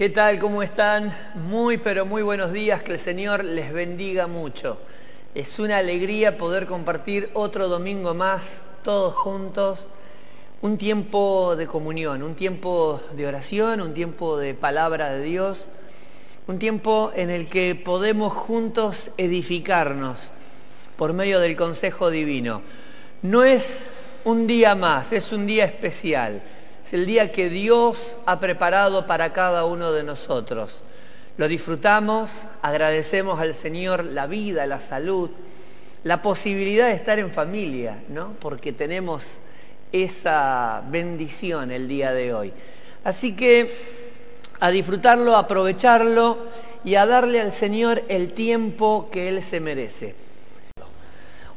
¿Qué tal? ¿Cómo están? Muy, pero muy buenos días. Que el Señor les bendiga mucho. Es una alegría poder compartir otro domingo más, todos juntos. Un tiempo de comunión, un tiempo de oración, un tiempo de palabra de Dios, un tiempo en el que podemos juntos edificarnos por medio del consejo divino. No es un día más, es un día especial es el día que Dios ha preparado para cada uno de nosotros. Lo disfrutamos, agradecemos al Señor la vida, la salud, la posibilidad de estar en familia, ¿no? Porque tenemos esa bendición el día de hoy. Así que a disfrutarlo, a aprovecharlo y a darle al Señor el tiempo que Él se merece.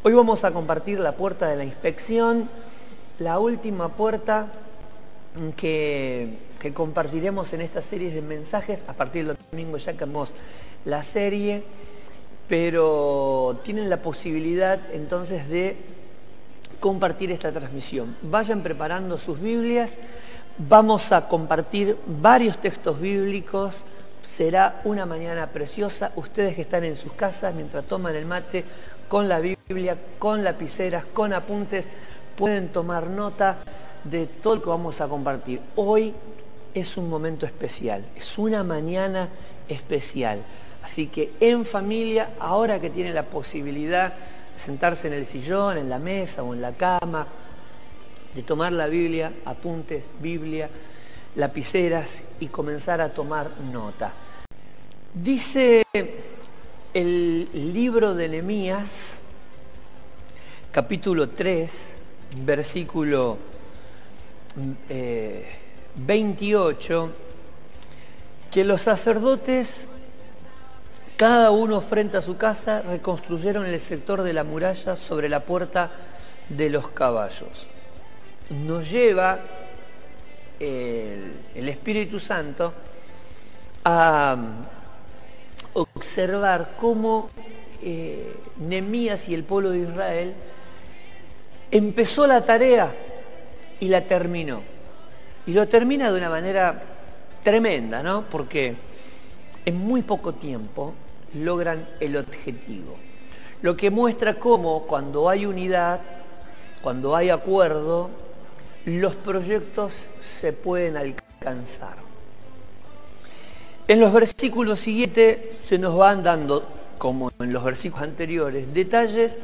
Hoy vamos a compartir la puerta de la inspección, la última puerta que, compartiremos en esta serie de mensajes. A partir del domingo ya cambiamos la serie, pero tienen la posibilidad entonces de compartir esta transmisión. Vayan preparando sus Biblias, vamos a compartir varios textos bíblicos, será una mañana preciosa. Ustedes que están en sus casas mientras toman el mate con la Biblia, con lapiceras, con apuntes, pueden tomar nota de todo lo que vamos a compartir. Hoy es un momento especial, es una mañana especial. Así que en familia, ahora que tiene la posibilidad de sentarse en el sillón, en la mesa o en la cama, de tomar la Biblia, apuntes, Biblia, lapiceras y comenzar a tomar nota. Dice el libro de Nehemías, capítulo 3, versículo 28 eh, que los sacerdotes, cada uno frente a su casa, reconstruyeron el sector de la muralla sobre la puerta de los caballos. Nos lleva el, Espíritu Santo a observar cómo eh, Nemías y el pueblo de Israel empezó la tarea y la terminó. Y lo termina de una manera tremenda, ¿no? Porque en muy poco tiempo logran el objetivo. Lo que muestra cómo cuando hay unidad, cuando hay acuerdo, los proyectos se pueden alcanzar. En los versículos siguientes se nos van dando, como en los versículos anteriores, detalles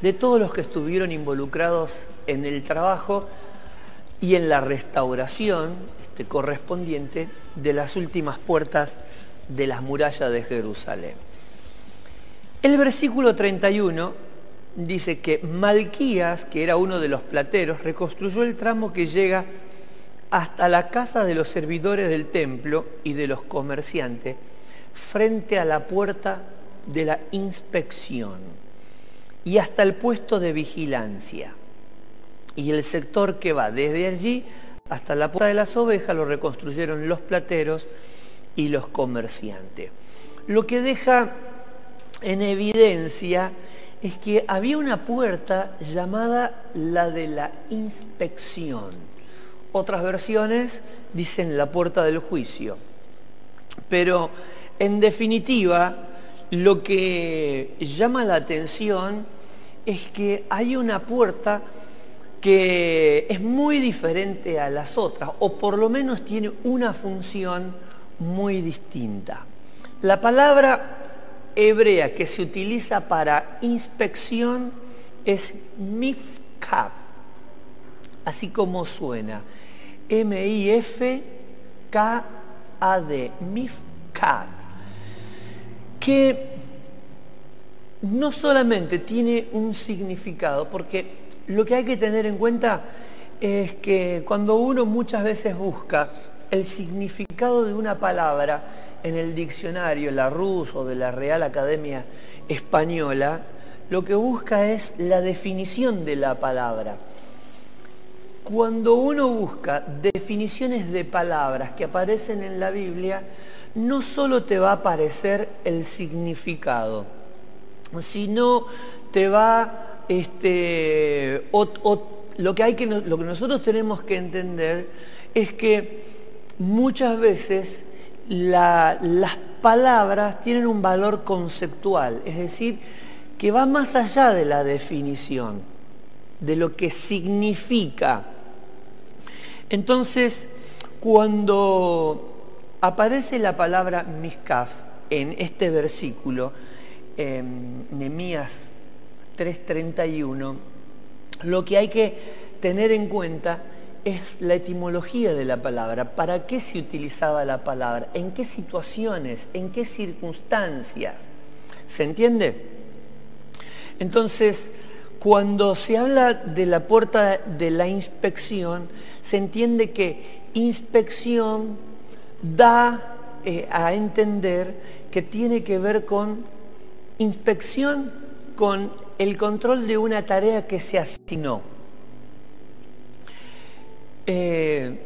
de todos los que estuvieron involucrados en el trabajo y en la restauración este, correspondiente de las últimas puertas de las murallas de Jerusalén. El versículo 31 dice que Malquías, que era uno de los plateros, reconstruyó el tramo que llega hasta la casa de los servidores del templo y de los comerciantes, frente a la puerta de la inspección y hasta el puesto de vigilancia y el sector que va desde allí hasta la puerta de las ovejas lo reconstruyeron los plateros y los comerciantes. Lo que deja en evidencia es que había una puerta llamada la de la inspección. Otras versiones dicen la puerta del juicio. Pero en definitiva, lo que llama la atención es que hay una puerta que es muy diferente a las otras, o por lo menos tiene una función muy distinta. La palabra hebrea que se utiliza para inspección es mifkat, así como suena, M-I-F-K-A-D, mifkat, que no solamente tiene un significado, porque lo que hay que tener en cuenta es que cuando uno muchas veces busca el significado de una palabra en el diccionario, la RUS o de la Real Academia Española, lo que busca es la definición de la palabra. Cuando uno busca definiciones de palabras que aparecen en la Biblia, no solo te va a aparecer el significado, sino te va este, lo, que hay que, lo que nosotros tenemos que entender es que muchas veces las palabras tienen un valor conceptual, es decir, que va más allá de la definición, de lo que significa. Entonces, cuando aparece la palabra miskaf en este versículo, en Nemías 3:31, lo que hay que tener en cuenta es la etimología de la palabra. ¿Para qué se utilizaba la palabra? ¿En qué situaciones? ¿En qué circunstancias? ¿Se entiende? Entonces, cuando se habla de la puerta de la inspección, se entiende que inspección da eh, a entender que tiene que ver con inspección, con el control de una tarea que se asignó. Eh,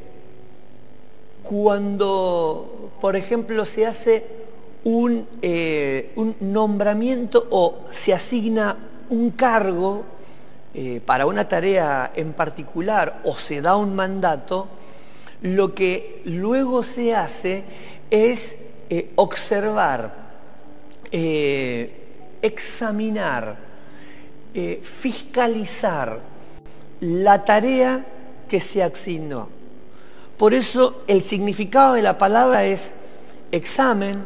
cuando, por ejemplo, se hace un, eh, un, nombramiento o se asigna un cargo eh, para una tarea en particular o se da un mandato, lo que luego se hace es observar, examinar, fiscalizar la tarea que se asignó. Por eso el significado de la palabra es examen,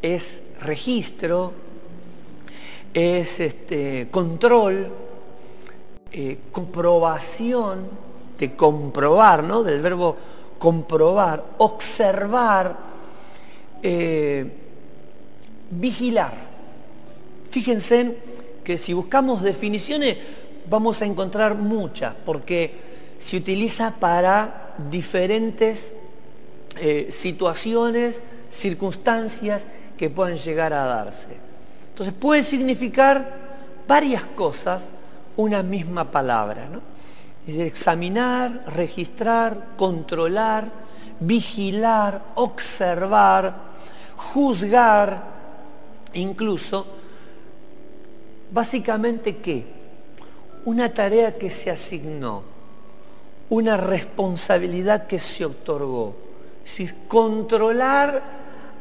es registro, es este, control, eh, comprobación, de comprobar, ¿no? Del verbo comprobar, observar, eh, vigilar. Fíjense que si buscamos definiciones vamos a encontrar muchas, porque se utiliza para diferentes eh, situaciones, circunstancias que pueden llegar a darse. Entonces puede significar varias cosas una misma palabra. ¿no? Es decir, examinar, registrar, controlar, vigilar, observar, juzgar, incluso, básicamente qué? Una tarea que se asignó una responsabilidad que se otorgó. Decir, controlar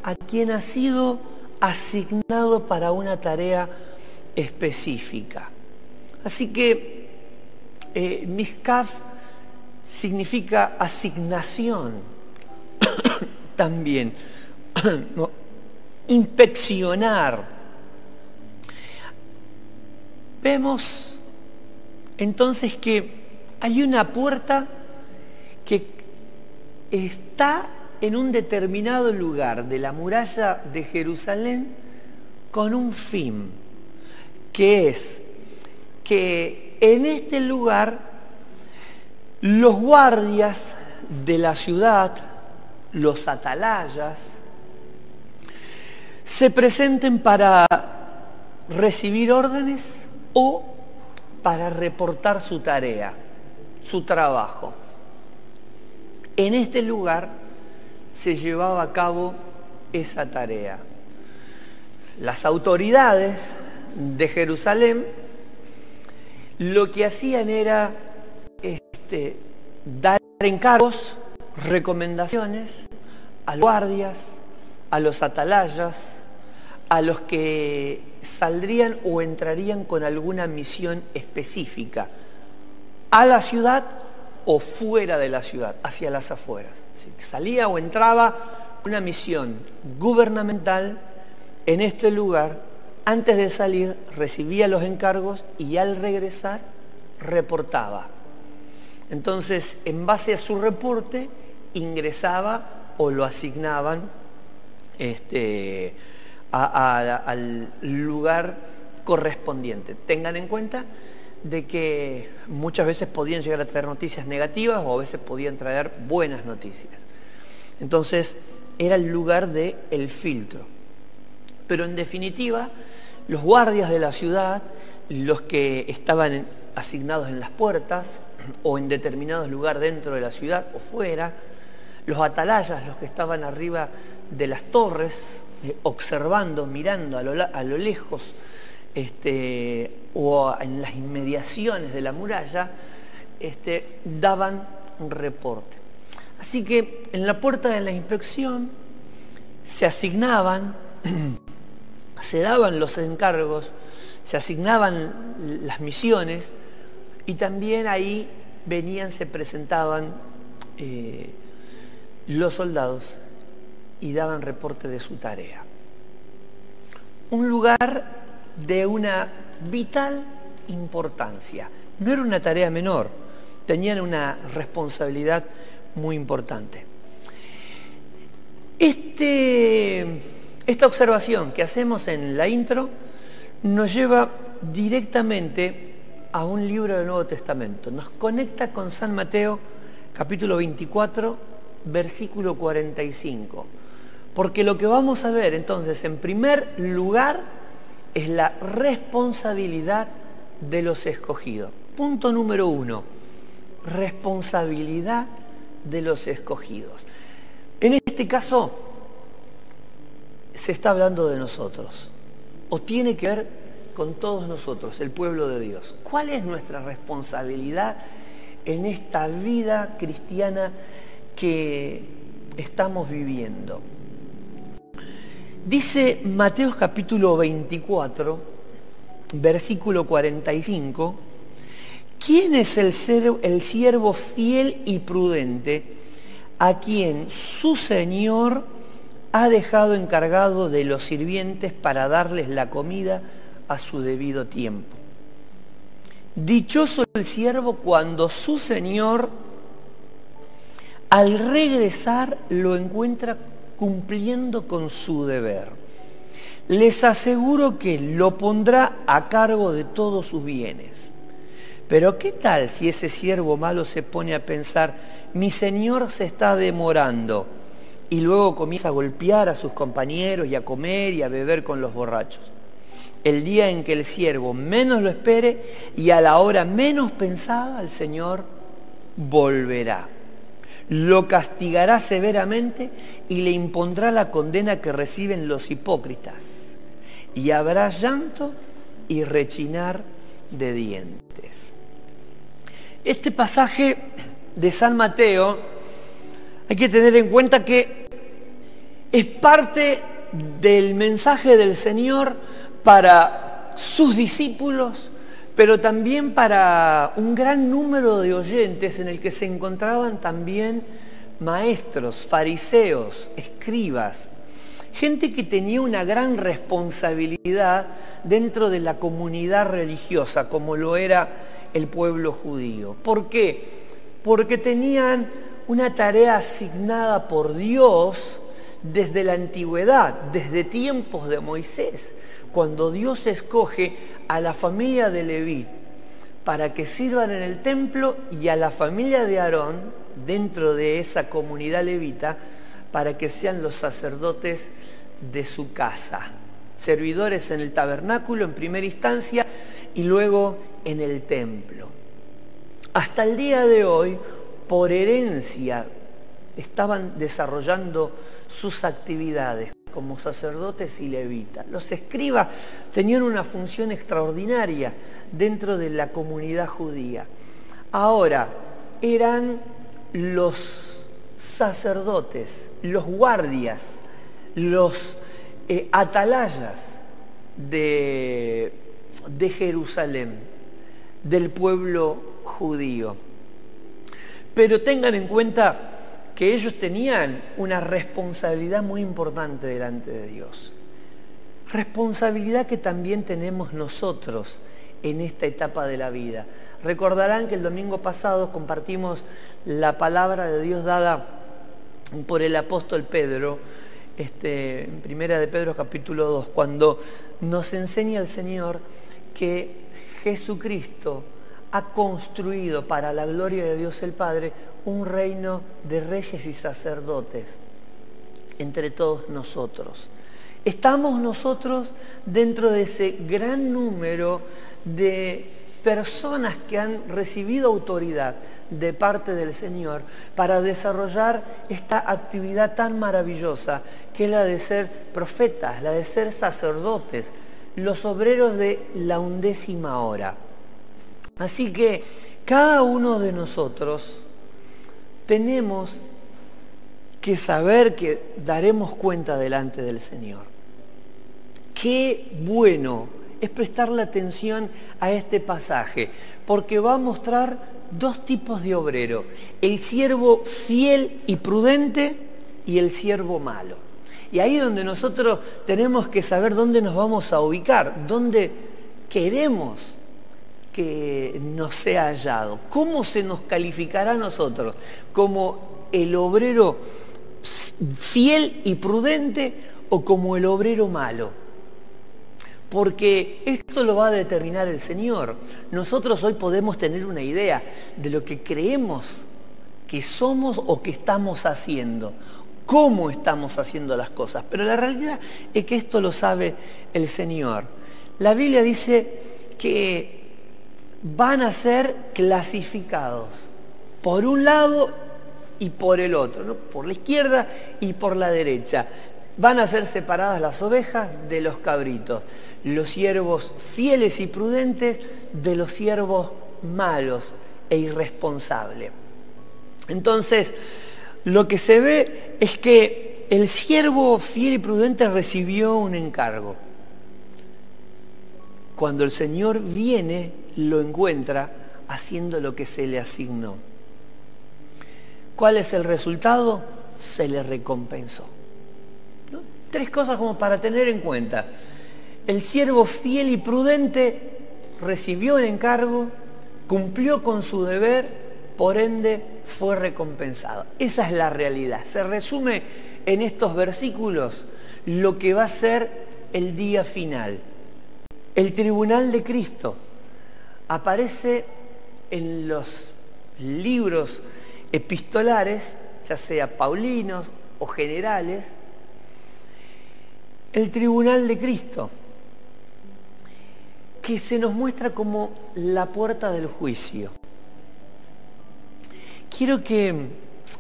a quien ha sido asignado para una tarea específica. Así que eh, Miskaf significa asignación también, inspeccionar. Vemos entonces que hay una puerta que está en un determinado lugar de la muralla de Jerusalén con un fin, que es que en este lugar los guardias de la ciudad, los atalayas, se presenten para recibir órdenes o para reportar su tarea su trabajo. En este lugar se llevaba a cabo esa tarea. Las autoridades de Jerusalén lo que hacían era este, dar encargos, recomendaciones a los guardias, a los atalayas, a los que saldrían o entrarían con alguna misión específica a la ciudad o fuera de la ciudad, hacia las afueras. Salía o entraba una misión gubernamental en este lugar, antes de salir recibía los encargos y al regresar reportaba. Entonces, en base a su reporte, ingresaba o lo asignaban este, al lugar correspondiente. Tengan en cuenta de que muchas veces podían llegar a traer noticias negativas o a veces podían traer buenas noticias. Entonces, era el lugar del el filtro. Pero en definitiva, los guardias de la ciudad, los que estaban asignados en las puertas o en determinados lugares dentro de la ciudad o fuera, los atalayas, los que estaban arriba de las torres, eh, observando, mirando a lo, a lo lejos este, o en las inmediaciones de la muralla, este, daban un reporte. Así que en la puerta de la inspección se asignaban, se daban los encargos, se asignaban las misiones y también ahí venían, se presentaban eh, los soldados y daban reporte de su tarea. Un lugar de una vital importancia. No era una tarea menor, tenían una responsabilidad muy importante. Este, esta observación que hacemos en la intro nos lleva directamente a un libro del Nuevo Testamento. Nos conecta con San Mateo capítulo 24, versículo 45. Porque lo que vamos a ver entonces, en primer lugar, es la responsabilidad de los escogidos. Punto número uno, responsabilidad de los escogidos. En este caso, se está hablando de nosotros, o tiene que ver con todos nosotros, el pueblo de Dios. ¿Cuál es nuestra responsabilidad en esta vida cristiana que estamos viviendo? Dice Mateo capítulo 24, versículo 45, ¿quién es el, el siervo fiel y prudente a quien su Señor ha dejado encargado de los sirvientes para darles la comida a su debido tiempo. Dichoso el siervo cuando su Señor al regresar lo encuentra cumpliendo con su deber. Les aseguro que lo pondrá a cargo de todos sus bienes. Pero ¿qué tal si ese siervo malo se pone a pensar, mi Señor se está demorando? Y luego comienza a golpear a sus compañeros y a comer y a beber con los borrachos el día en que el siervo menos lo espere y a la hora menos pensada el Señor volverá. Lo castigará severamente y le impondrá la condena que reciben los hipócritas. Y habrá llanto y rechinar de dientes. Este pasaje de San Mateo hay que tener en cuenta que es parte del mensaje del Señor para sus discípulos, pero también para un gran número de oyentes en el que se encontraban también maestros, fariseos, escribas, gente que tenía una gran responsabilidad dentro de la comunidad religiosa, como lo era el pueblo judío. ¿Por qué? Porque tenían una tarea asignada por Dios desde la antigüedad, desde tiempos de Moisés cuando Dios escoge a la familia de Leví para que sirvan en el templo y a la familia de Aarón dentro de esa comunidad levita para que sean los sacerdotes de su casa, servidores en el tabernáculo en primera instancia y luego en el templo. Hasta el día de hoy, por herencia, estaban desarrollando sus actividades como sacerdotes y levitas. Los escribas tenían una función extraordinaria dentro de la comunidad judía. Ahora, eran los sacerdotes, los guardias, los eh, atalayas de, de Jerusalén, del pueblo judío. Pero tengan en cuenta que ellos tenían una responsabilidad muy importante delante de Dios. Responsabilidad que también tenemos nosotros en esta etapa de la vida. Recordarán que el domingo pasado compartimos la palabra de Dios dada por el apóstol Pedro, este, en primera de Pedro capítulo 2, cuando nos enseña el Señor que Jesucristo ha construido para la gloria de Dios el Padre un reino de reyes y sacerdotes entre todos nosotros. Estamos nosotros dentro de ese gran número de personas que han recibido autoridad de parte del Señor para desarrollar esta actividad tan maravillosa que es la de ser profetas, la de ser sacerdotes, los obreros de la undécima hora. Así que cada uno de nosotros tenemos que saber que daremos cuenta delante del Señor. Qué bueno es prestarle atención a este pasaje, porque va a mostrar dos tipos de obrero, el siervo fiel y prudente y el siervo malo. Y ahí es donde nosotros tenemos que saber dónde nos vamos a ubicar, dónde queremos que nos sea hallado. ¿Cómo se nos calificará a nosotros? ¿Como el obrero fiel y prudente o como el obrero malo? Porque esto lo va a determinar el Señor. Nosotros hoy podemos tener una idea de lo que creemos que somos o que estamos haciendo, cómo estamos haciendo las cosas. Pero la realidad es que esto lo sabe el Señor. La Biblia dice que van a ser clasificados por un lado y por el otro, por la izquierda y por la derecha. Van a ser separadas las ovejas de los cabritos, los siervos fieles y prudentes de los siervos malos e irresponsables. Entonces, lo que se ve es que el siervo fiel y prudente recibió un encargo. Cuando el Señor viene, lo encuentra haciendo lo que se le asignó. ¿Cuál es el resultado? Se le recompensó. Tres cosas como para tener en cuenta. El siervo fiel y prudente recibió el encargo, cumplió con su deber, por ende fue recompensado. Esa es la realidad. Se resume en estos versículos lo que va a ser el día final. El tribunal de Cristo aparece en los libros epistolares, ya sea paulinos o generales, el tribunal de Cristo, que se nos muestra como la puerta del juicio. Quiero que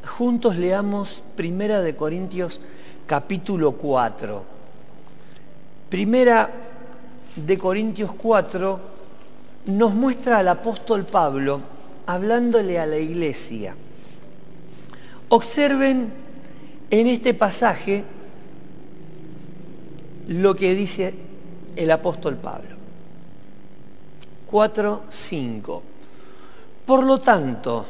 juntos leamos Primera de Corintios capítulo 4. Primera de Corintios 4 nos muestra al apóstol Pablo hablándole a la iglesia. Observen en este pasaje lo que dice el apóstol Pablo. 4, 5. Por lo tanto,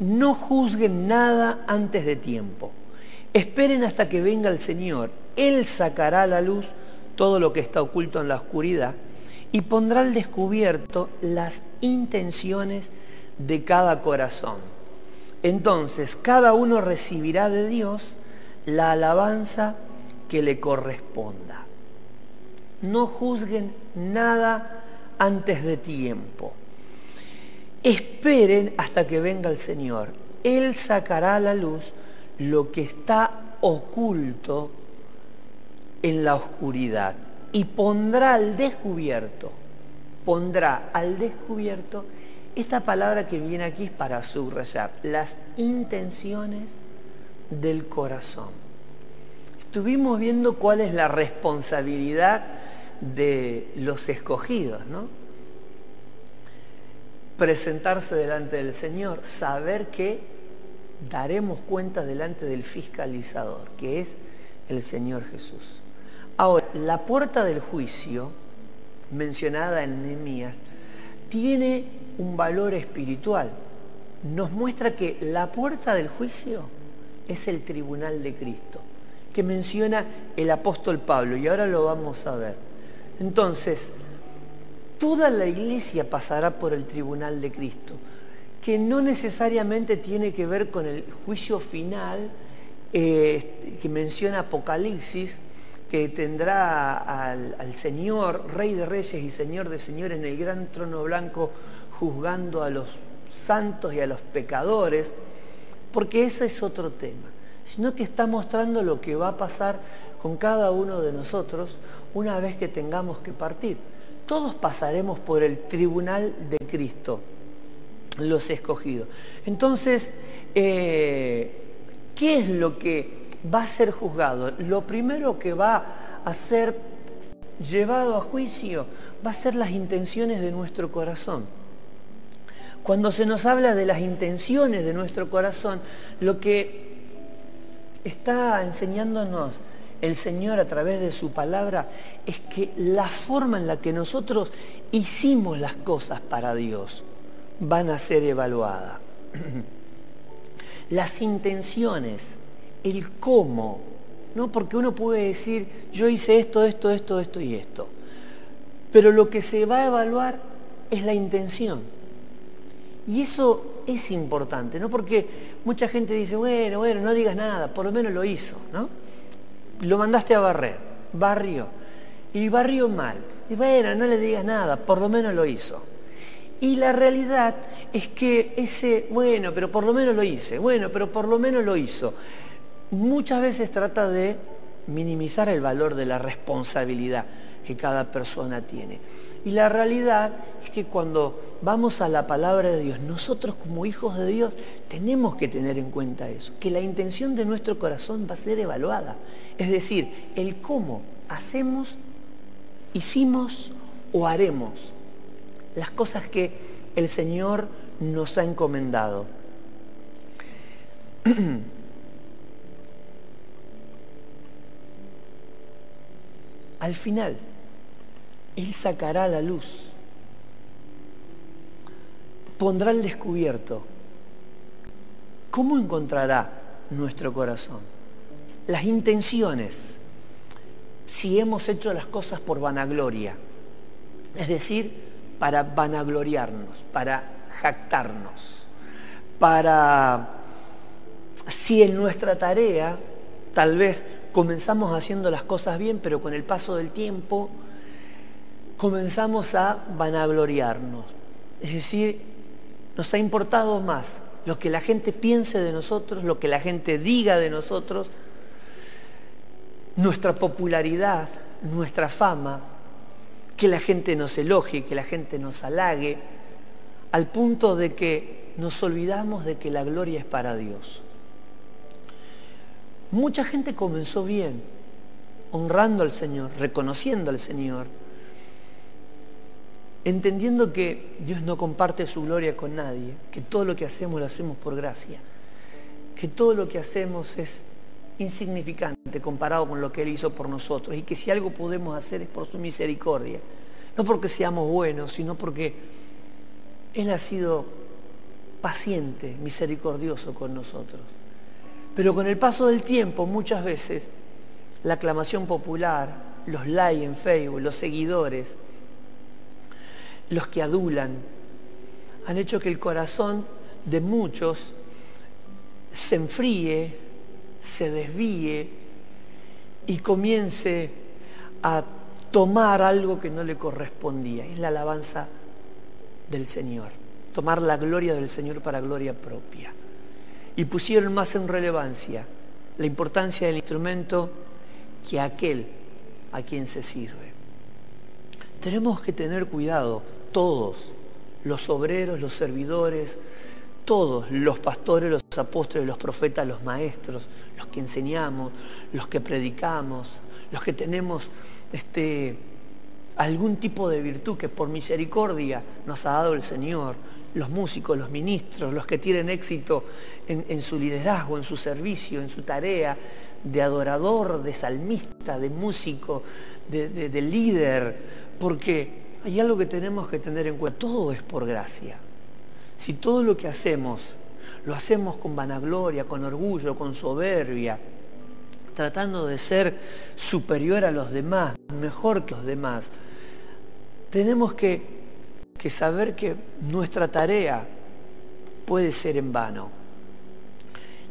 no juzguen nada antes de tiempo. Esperen hasta que venga el Señor. Él sacará a la luz todo lo que está oculto en la oscuridad y pondrá al descubierto las intenciones de cada corazón. Entonces, cada uno recibirá de Dios la alabanza que le corresponda. No juzguen nada antes de tiempo. Esperen hasta que venga el Señor. Él sacará a la luz lo que está oculto en la oscuridad y pondrá al descubierto, pondrá al descubierto, esta palabra que viene aquí es para subrayar las intenciones del corazón. Estuvimos viendo cuál es la responsabilidad de los escogidos, ¿no? Presentarse delante del Señor, saber que daremos cuenta delante del fiscalizador, que es el Señor Jesús. Ahora, la puerta del juicio, mencionada en Nehemías, tiene un valor espiritual. Nos muestra que la puerta del juicio es el tribunal de Cristo, que menciona el apóstol Pablo, y ahora lo vamos a ver. Entonces, toda la iglesia pasará por el tribunal de Cristo, que no necesariamente tiene que ver con el juicio final eh, que menciona Apocalipsis, que tendrá al, Señor, Rey de Reyes y Señor de Señores en el gran trono blanco, juzgando a los santos y a los pecadores, porque ese es otro tema, sino que está mostrando lo que va a pasar con cada uno de nosotros una vez que tengamos que partir. Todos pasaremos por el tribunal de Cristo, los escogidos. Entonces, eh, ¿qué es lo que va a ser juzgado. Lo primero que va a ser llevado a juicio va a ser las intenciones de nuestro corazón. Cuando se nos habla de las intenciones de nuestro corazón, lo que está enseñándonos el Señor a través de su palabra es que la forma en la que nosotros hicimos las cosas para Dios van a ser evaluadas. Las intenciones, el cómo, ¿no? Porque uno puede decir, yo hice esto, esto, esto, esto y esto. Pero lo que se va a evaluar es la intención. Y eso es importante, ¿no? Porque mucha gente dice, bueno, bueno, no digas nada, por lo menos lo hizo, ¿no? Lo mandaste a barrer, barrió. Y barrió mal. Y bueno, no le digas nada, por lo menos lo hizo. Y la realidad es que ese, bueno, pero por lo menos lo hice, bueno, pero por lo menos lo hizo, muchas veces trata de minimizar el valor de la responsabilidad que cada persona tiene. Y la realidad es que cuando vamos a la palabra de Dios, nosotros como hijos de Dios tenemos que tener en cuenta eso, que la intención de nuestro corazón va a ser evaluada. Es decir, el cómo hacemos, hicimos o haremos las cosas que el Señor nos ha encomendado. Al final, Él sacará la luz, pondrá el descubierto. ¿Cómo encontrará nuestro corazón? Las intenciones, si hemos hecho las cosas por vanagloria, es decir, para vanagloriarnos, para jactarnos, para, si en nuestra tarea tal vez comenzamos haciendo las cosas bien, pero con el paso del tiempo comenzamos a vanagloriarnos. Es decir, nos ha importado más lo que la gente piense de nosotros, lo que la gente diga de nosotros, nuestra popularidad, nuestra fama, que la gente nos elogie, que la gente nos halague, al punto de que nos olvidamos de que la gloria es para Dios. Mucha gente comenzó bien, honrando al Señor, reconociendo al Señor, entendiendo que Dios no comparte su gloria con nadie, que todo lo que hacemos lo hacemos por gracia, que todo lo que hacemos es insignificante comparado con lo que Él hizo por nosotros y que si algo podemos hacer es por su misericordia. No porque seamos buenos, sino porque Él ha sido paciente, misericordioso con nosotros. Pero con el paso del tiempo, muchas veces, la aclamación popular, los likes en Facebook, los seguidores, los que adulan, han hecho que el corazón de muchos se enfríe, se desvíe y comience a tomar algo que no le correspondía. Es la alabanza del Señor. Tomar la gloria del Señor para gloria propia. Y pusieron más en relevancia la importancia del instrumento que aquel a quien se sirve. Tenemos que tener cuidado, todos, los obreros, los servidores, todos, los pastores, los apóstoles, los profetas, los maestros, los que enseñamos, los que predicamos, los que tenemos este, algún tipo de virtud que por misericordia nos ha dado el Señor, los músicos, los ministros, los que tienen éxito en, su liderazgo, en su servicio, en su tarea de adorador, de salmista, de músico, de, de líder, porque hay algo que tenemos que tener en cuenta, todo es por gracia. Si todo lo que hacemos lo hacemos con vanagloria, con orgullo, con soberbia, tratando de ser superior a los demás, mejor que los demás, tenemos que saber que nuestra tarea puede ser en vano.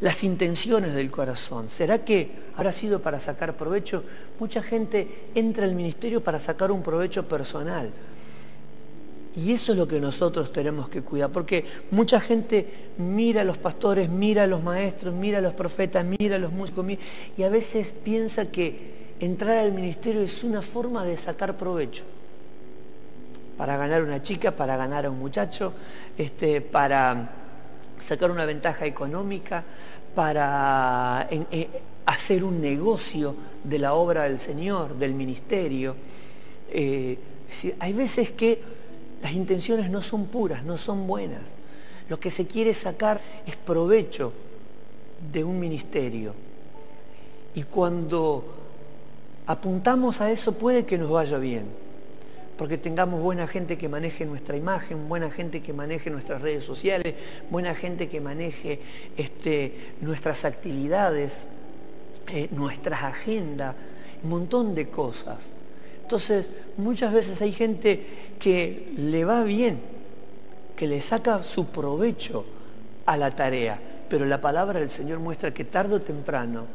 Las intenciones del corazón, ¿será que habrá sido para sacar provecho? Mucha gente entra al ministerio para sacar un provecho personal y eso es lo que nosotros tenemos que cuidar, porque mucha gente mira a los pastores, mira a los maestros, mira a los profetas, mira a los músicos, y a veces piensa que entrar al ministerio es una forma de sacar provecho. Para ganar una chica, para ganar a un muchacho, este, para sacar una ventaja económica, para eh, hacer un negocio de la obra del Señor, del ministerio. Eh, hay veces que las intenciones no son puras, no son buenas. Lo que se quiere sacar es provecho de un ministerio. Y cuando apuntamos a eso puede que nos vaya bien, porque tengamos buena gente que maneje nuestra imagen, buena gente que maneje nuestras redes sociales, buena gente que maneje este, nuestras actividades, eh, nuestras agendas, un montón de cosas. Entonces, muchas veces hay gente que le va bien, que le saca su provecho a la tarea, pero la palabra del Señor muestra que tarde o temprano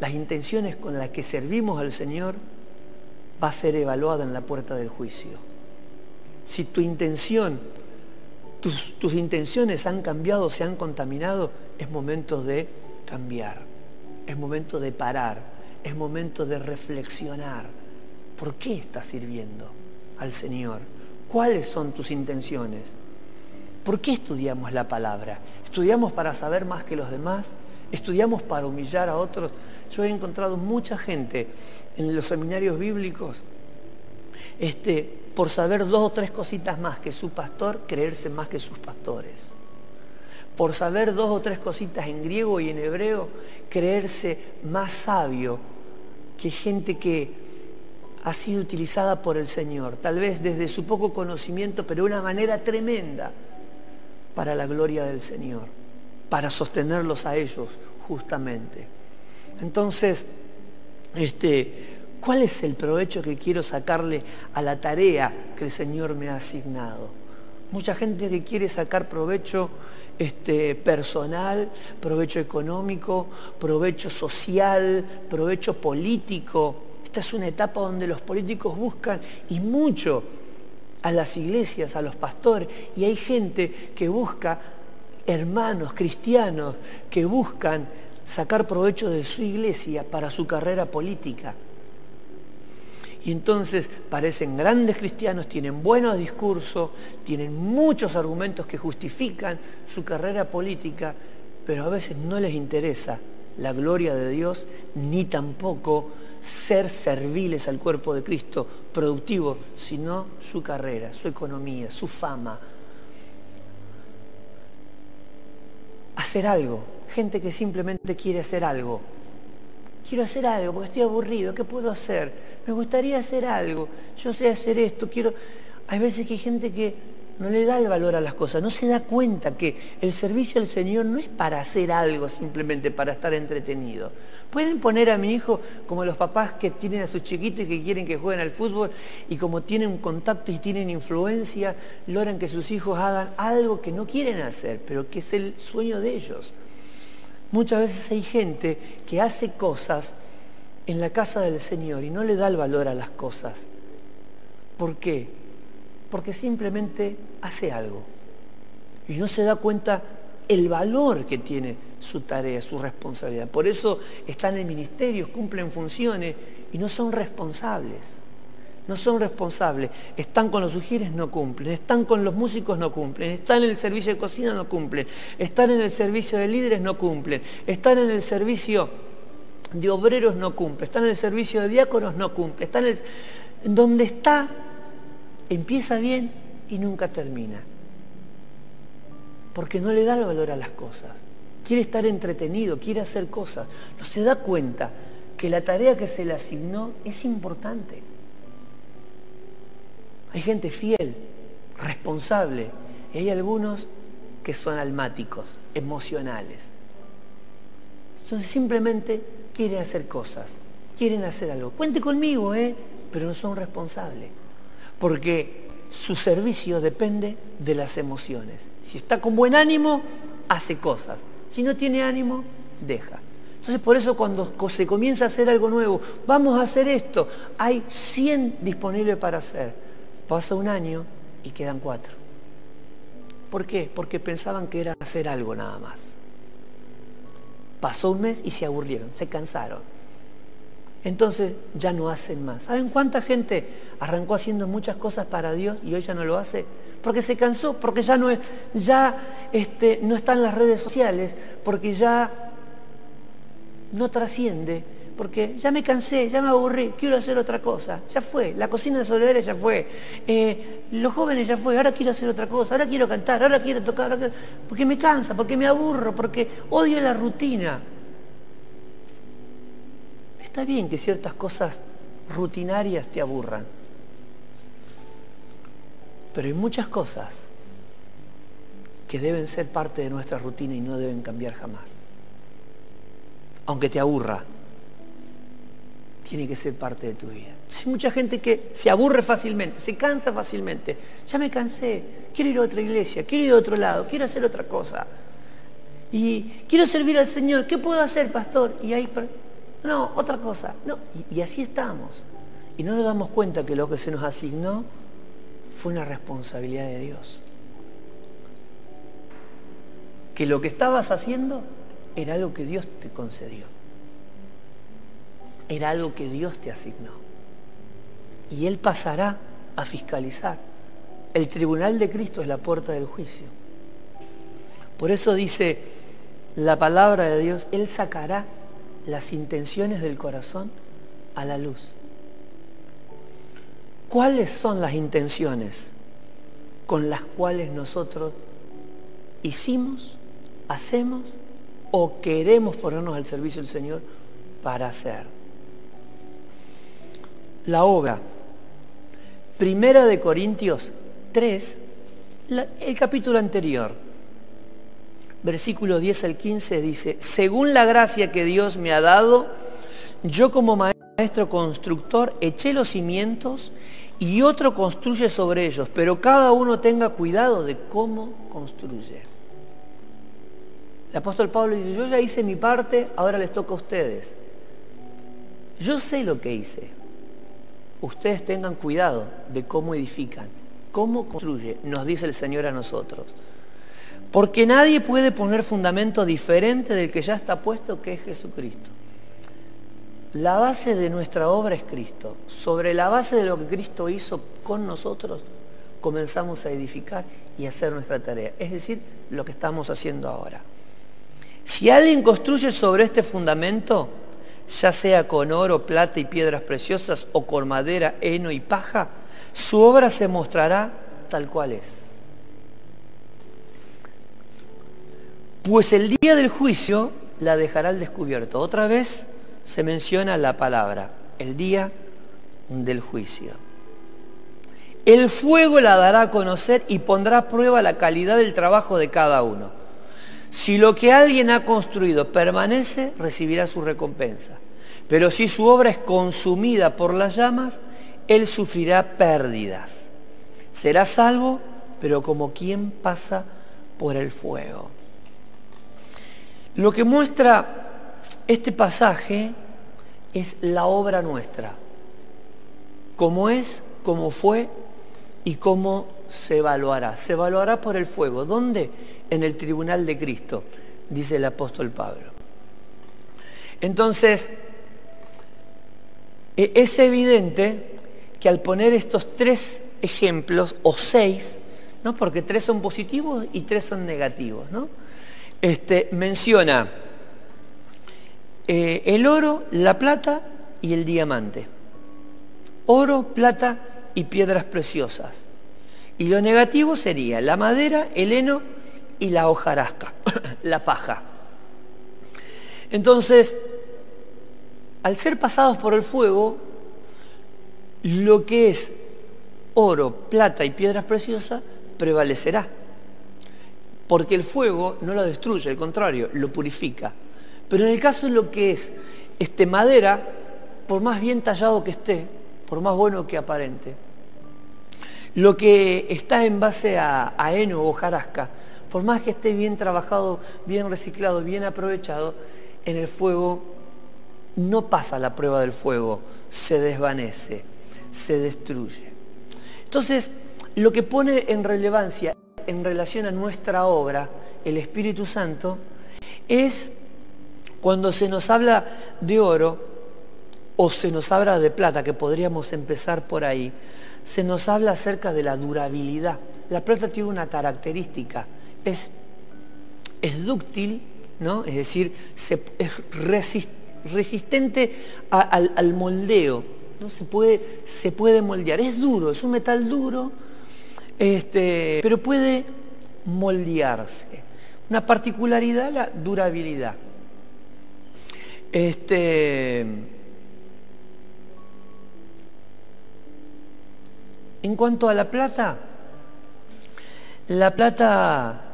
las intenciones con las que servimos al Señor va a ser evaluada en la puerta del juicio. Si tu intención, tus, intenciones han cambiado, se han contaminado, es momento de cambiar, es momento de parar, es momento de reflexionar. ¿Por qué estás sirviendo al Señor? ¿Cuáles son tus intenciones? ¿Por qué estudiamos la palabra? ¿Estudiamos para saber más que los demás? ¿Estudiamos para humillar a otros? Yo he encontrado mucha gente en los seminarios bíblicos este, por saber dos o tres cositas más que su pastor, creerse más que sus pastores. Por saber dos o tres cositas en griego y en hebreo, creerse más sabio que gente que ha sido utilizada por el Señor, tal vez desde su poco conocimiento, pero de una manera tremenda para la gloria del Señor, para sostenerlos a ellos justamente. Entonces, este, ¿cuál es el provecho que quiero sacarle a la tarea que el Señor me ha asignado? Mucha gente que quiere sacar provecho este, personal, provecho económico, provecho social, provecho político. Esta es una etapa donde los políticos buscan y mucho a las iglesias, a los pastores, y hay gente que busca hermanos cristianos que buscan sacar provecho de su iglesia para su carrera política. Y entonces parecen grandes cristianos, tienen buenos discursos, tienen muchos argumentos que justifican su carrera política, pero a veces no les interesa la gloria de Dios ni tampoco ser serviles al cuerpo de Cristo, productivo, sino su carrera, su economía, su fama. Hacer algo gente que simplemente quiere hacer algo. Quiero hacer algo porque estoy aburrido, ¿qué puedo hacer? Me gustaría hacer algo, yo sé hacer esto, quiero... Hay veces que hay gente que no le da el valor a las cosas, no se da cuenta que el servicio al Señor no es para hacer algo simplemente, para estar entretenido. Pueden poner a mi hijo como los papás que tienen a sus chiquitos y que quieren que jueguen al fútbol y como tienen contacto y tienen influencia, logran que sus hijos hagan algo que no quieren hacer, pero que es el sueño de ellos. Muchas veces hay gente que hace cosas en la casa del Señor y no le da el valor a las cosas. ¿Por qué? Porque simplemente hace algo y no se da cuenta el valor que tiene su tarea, su responsabilidad. Por eso están en ministerios, cumplen funciones y no son responsables no son responsables. Están con los sugieres, no cumplen. Están con los músicos, no cumplen. Están en el servicio de cocina, no cumplen. Están en el servicio de líderes, no cumplen. Están en el servicio de obreros, no cumplen. Están en el servicio de diáconos, no cumplen. Están en Donde está, empieza bien y nunca termina. Porque no le da el valor a las cosas. Quiere estar entretenido, quiere hacer cosas. No se da cuenta que la tarea que se le asignó es importante. Hay gente fiel, responsable, y hay algunos que son almáticos, emocionales. Entonces simplemente quieren hacer cosas, quieren hacer algo. Cuente conmigo, ¿eh? pero no son responsables. Porque su servicio depende de las emociones. Si está con buen ánimo, hace cosas. Si no tiene ánimo, deja. Entonces por eso cuando se comienza a hacer algo nuevo, vamos a hacer esto, hay 100 disponibles para hacer Pasa un año y quedan cuatro. ¿Por qué? Porque pensaban que era hacer algo nada más. Pasó un mes y se aburrieron, se cansaron. Entonces ya no hacen más. ¿Saben cuánta gente arrancó haciendo muchas cosas para Dios y hoy ya no lo hace? Porque se cansó, porque ya no, este, no está en las redes sociales, porque ya no trasciende, porque ya me cansé, ya me aburrí, quiero hacer otra cosa, ya fue, la cocina de Soledad ya fue, eh, los jóvenes ya fue, ahora quiero hacer otra cosa, ahora quiero cantar, ahora quiero tocar, porque me cansa, porque me aburro, porque odio la rutina. Está bien que ciertas cosas rutinarias te aburran, pero hay muchas cosas que deben ser parte de nuestra rutina y no deben cambiar jamás. Aunque te aburra, tiene que ser parte de tu vida. Hay mucha gente que se aburre fácilmente, se cansa fácilmente. Ya me cansé, quiero ir a otra iglesia, quiero ir a otro lado, quiero hacer otra cosa. Y quiero servir al Señor, ¿qué puedo hacer, pastor? Y ahí, no, otra cosa. No, y, así estamos. Y no nos damos cuenta que lo que se nos asignó fue una responsabilidad de Dios. Que lo que estabas haciendo era algo que Dios te concedió. Era algo que Dios te asignó. Y Él pasará a fiscalizar. El tribunal de Cristo es la puerta del juicio. Por eso dice la palabra de Dios, Él sacará las intenciones del corazón a la luz. ¿Cuáles son las intenciones con las cuales nosotros hicimos, hacemos o queremos ponernos al servicio del Señor para hacer? La obra. Primera de Corintios 3, el capítulo anterior, versículo 10 al 15 dice, según la gracia que Dios me ha dado, yo como maestro constructor eché los cimientos y otro construye sobre ellos, pero cada uno tenga cuidado de cómo construye. El apóstol Pablo dice, yo ya hice mi parte, ahora les toca a ustedes. Yo sé lo que hice. Ustedes tengan cuidado de cómo edifican, cómo construye, nos dice el Señor a nosotros. Porque nadie puede poner fundamento diferente del que ya está puesto, que es Jesucristo. La base de nuestra obra es Cristo. Sobre la base de lo que Cristo hizo con nosotros, comenzamos a edificar y hacer nuestra tarea. Es decir, lo que estamos haciendo ahora. Si alguien construye sobre este fundamento, ya sea con oro, plata y piedras preciosas o con madera, heno y paja, su obra se mostrará tal cual es. Pues el día del juicio la dejará al descubierto. Otra vez se menciona la palabra, el día del juicio. El fuego la dará a conocer y pondrá a prueba la calidad del trabajo de cada uno. Si lo que alguien ha construido permanece, recibirá su recompensa. Pero si su obra es consumida por las llamas, él sufrirá pérdidas. Será salvo, pero como quien pasa por el fuego. Lo que muestra este pasaje es la obra nuestra, cómo es, cómo fue y cómo se evaluará. Se evaluará por el fuego. ¿Dónde? En el tribunal de Cristo, dice el apóstol Pablo. Entonces, e-, es evidente que al poner estos tres ejemplos, o seis, ¿no? porque tres son positivos y tres son negativos, ¿no? este, menciona eh, el oro, la plata y el diamante. Oro, plata y piedras preciosas. Y lo negativo sería la madera, el heno y la hojarasca, la paja. Entonces, al ser pasados por el fuego, lo que es oro, plata y piedras preciosas prevalecerá porque el fuego no lo destruye, al contrario, lo purifica. Pero en el caso de lo que es este, madera, por más bien tallado que esté, por más bueno que aparente, lo que está en base a, heno o jarasca, por más que esté bien trabajado, bien reciclado, bien aprovechado, en el fuego no pasa la prueba del fuego, se desvanece, se destruye. Entonces, lo que pone en relevancia en relación a nuestra obra, el Espíritu Santo, es cuando se nos habla de oro o se nos habla de plata, que podríamos empezar por ahí, se nos habla acerca de la durabilidad. La plata tiene una característica, es, es dúctil, ¿no? es decir, se, es resistente al, al, moldeo, ¿no? se, puede, se puede moldear, es duro, es un metal duro, este, pero puede moldearse. Una particularidad, la durabilidad. Este, en cuanto a la plata, la plata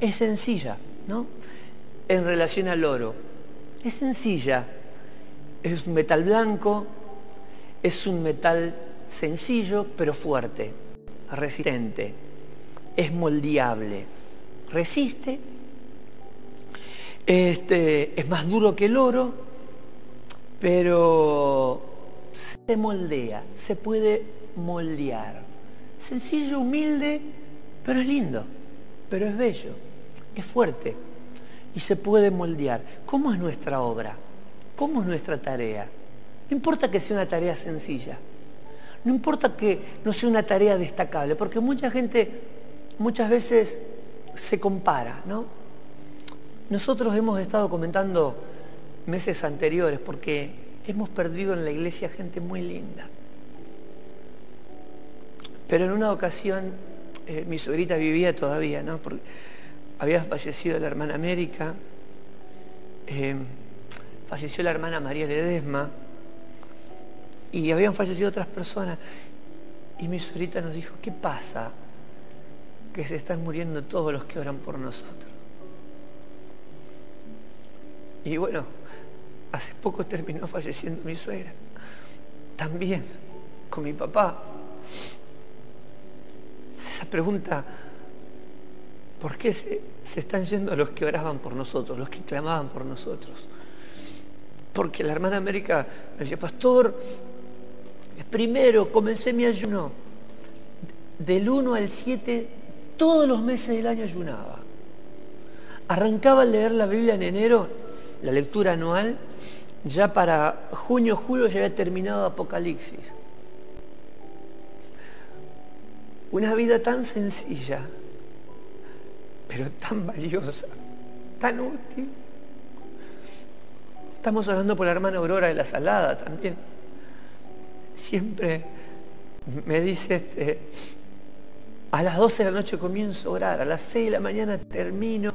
es sencilla, ¿no? En relación al oro. Es sencilla. Es un metal blanco, es un metal sencillo pero fuerte, resistente, es moldeable, resiste, este, es más duro que el oro, pero se moldea, se puede moldear. Sencillo, humilde, pero es lindo, pero es bello, es fuerte y se puede moldear. ¿Cómo es nuestra obra? ¿Cómo es nuestra tarea? No importa que sea una tarea sencilla, no importa que no sea una tarea destacable, porque mucha gente muchas veces se compara, ¿no? Nosotros hemos estado comentando meses anteriores porque hemos perdido en la iglesia gente muy linda. Pero en una ocasión eh, mi suegrita vivía todavía, ¿no? Había fallecido la hermana América, eh, falleció la hermana María Ledesma y habían fallecido otras personas. Y mi suegrita nos dijo, ¿qué pasa? Que se están muriendo todos los que oran por nosotros. Y bueno, hace poco terminó falleciendo mi suegra. También con mi papá. Esa pregunta, ¿por qué se, se están yendo los que oraban por nosotros, los que clamaban por nosotros? Porque la hermana América me decía, pastor, primero comencé mi ayuno. Del 1 al 7, todos los meses del año ayunaba. Arrancaba a leer la Biblia en enero, la lectura anual, ya para junio, julio ya había terminado Apocalipsis. Una vida tan sencilla, pero tan valiosa, tan útil. Estamos hablando por la hermana Aurora de la Salada también siempre me dice, este, a las 12 de la noche comienzo a orar, a las 6 de la mañana termino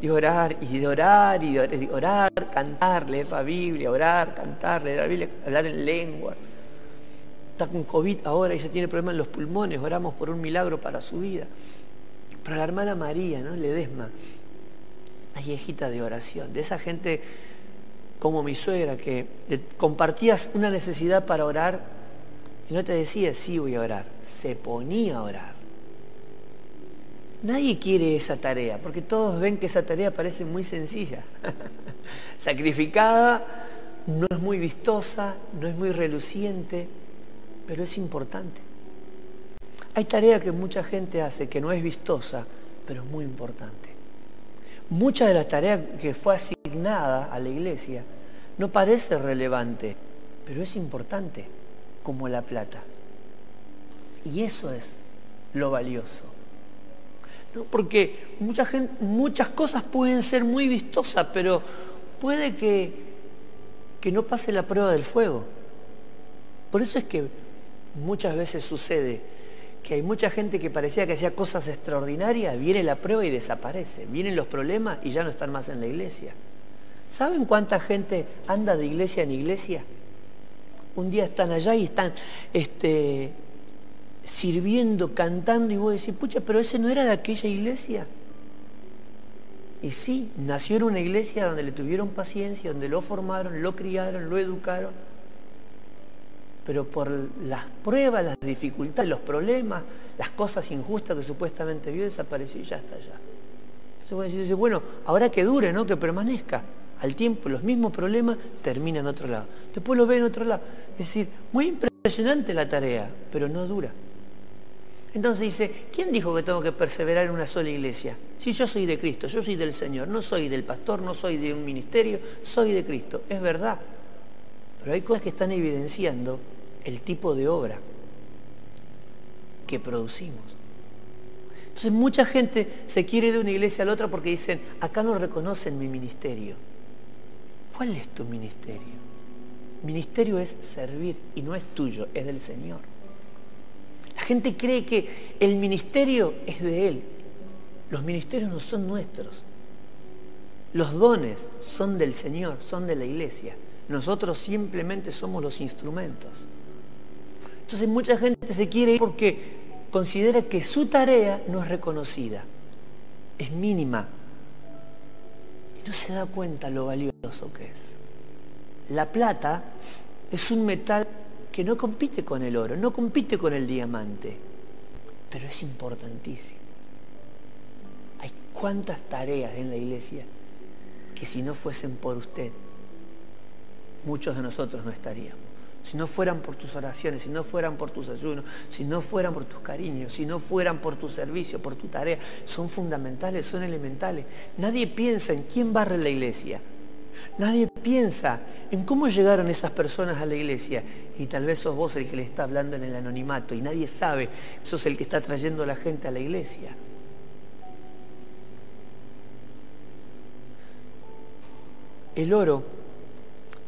de orar y de orar y de orar, cantar, leer la Biblia, orar, cantar, leer la Biblia, hablar en lengua. Está con COVID ahora y ya tiene problemas en los pulmones, oramos por un milagro para su vida. Pero la hermana María, ¿no? Ledesma, una viejita de oración, de esa gente como mi suegra, que compartías una necesidad para orar y no te decía, sí voy a orar, se ponía a orar. Nadie quiere esa tarea, porque todos ven que esa tarea parece muy sencilla. Sacrificada, no es muy vistosa, no es muy reluciente, pero es importante. Hay tarea que mucha gente hace que no es vistosa, pero es muy importante. Muchas de las tareas que fue asignada a la iglesia no parece relevante, pero es importante, como la plata. Y eso es lo valioso. ¿No? Porque mucha muchas cosas pueden ser muy vistosas, pero puede que, que no pase la prueba del fuego. Por eso es que muchas veces sucede que hay mucha gente que parecía que hacía cosas extraordinarias, viene la prueba y desaparece, vienen los problemas y ya no están más en la iglesia. ¿Saben cuánta gente anda de iglesia en iglesia? Un día están allá y están este, sirviendo, cantando, y vos decís, pucha, pero ese no era de aquella iglesia. Y sí, nació en una iglesia donde le tuvieron paciencia, donde lo formaron, lo criaron, lo educaron. Pero por las pruebas, las dificultades, los problemas, las cosas injustas que supuestamente vio, desapareció y ya está allá. Entonces decir, bueno, ahora que dure, ¿no? Que permanezca al tiempo los mismos problemas terminan en otro lado. Después lo ve en otro lado. Es decir, muy impresionante la tarea, pero no dura. Entonces dice, ¿quién dijo que tengo que perseverar en una sola iglesia? Si yo soy de Cristo, yo soy del Señor, no soy del pastor, no soy de un ministerio, soy de Cristo. Es verdad. Pero hay cosas que están evidenciando el tipo de obra que producimos. Entonces mucha gente se quiere de una iglesia a la otra porque dicen, acá no reconocen mi ministerio. ¿Cuál es tu ministerio? Ministerio es servir y no es tuyo, es del Señor. La gente cree que el ministerio es de Él. Los ministerios no son nuestros. Los dones son del Señor, son de la iglesia. Nosotros simplemente somos los instrumentos. Entonces mucha gente se quiere ir porque considera que su tarea no es reconocida, es mínima. Y no se da cuenta lo valioso que es. La plata es un metal que no compite con el oro, no compite con el diamante, pero es importantísimo. Hay cuántas tareas en la iglesia que si no fuesen por usted, muchos de nosotros no estaríamos. Si no fueran por tus oraciones, si no fueran por tus ayunos, si no fueran por tus cariños, si no fueran por tu servicio, por tu tarea, son fundamentales, son elementales. Nadie piensa en quién barre la iglesia. Nadie piensa en cómo llegaron esas personas a la iglesia. Y tal vez sos vos el que le está hablando en el anonimato y nadie sabe, sos el que está trayendo a la gente a la iglesia. El oro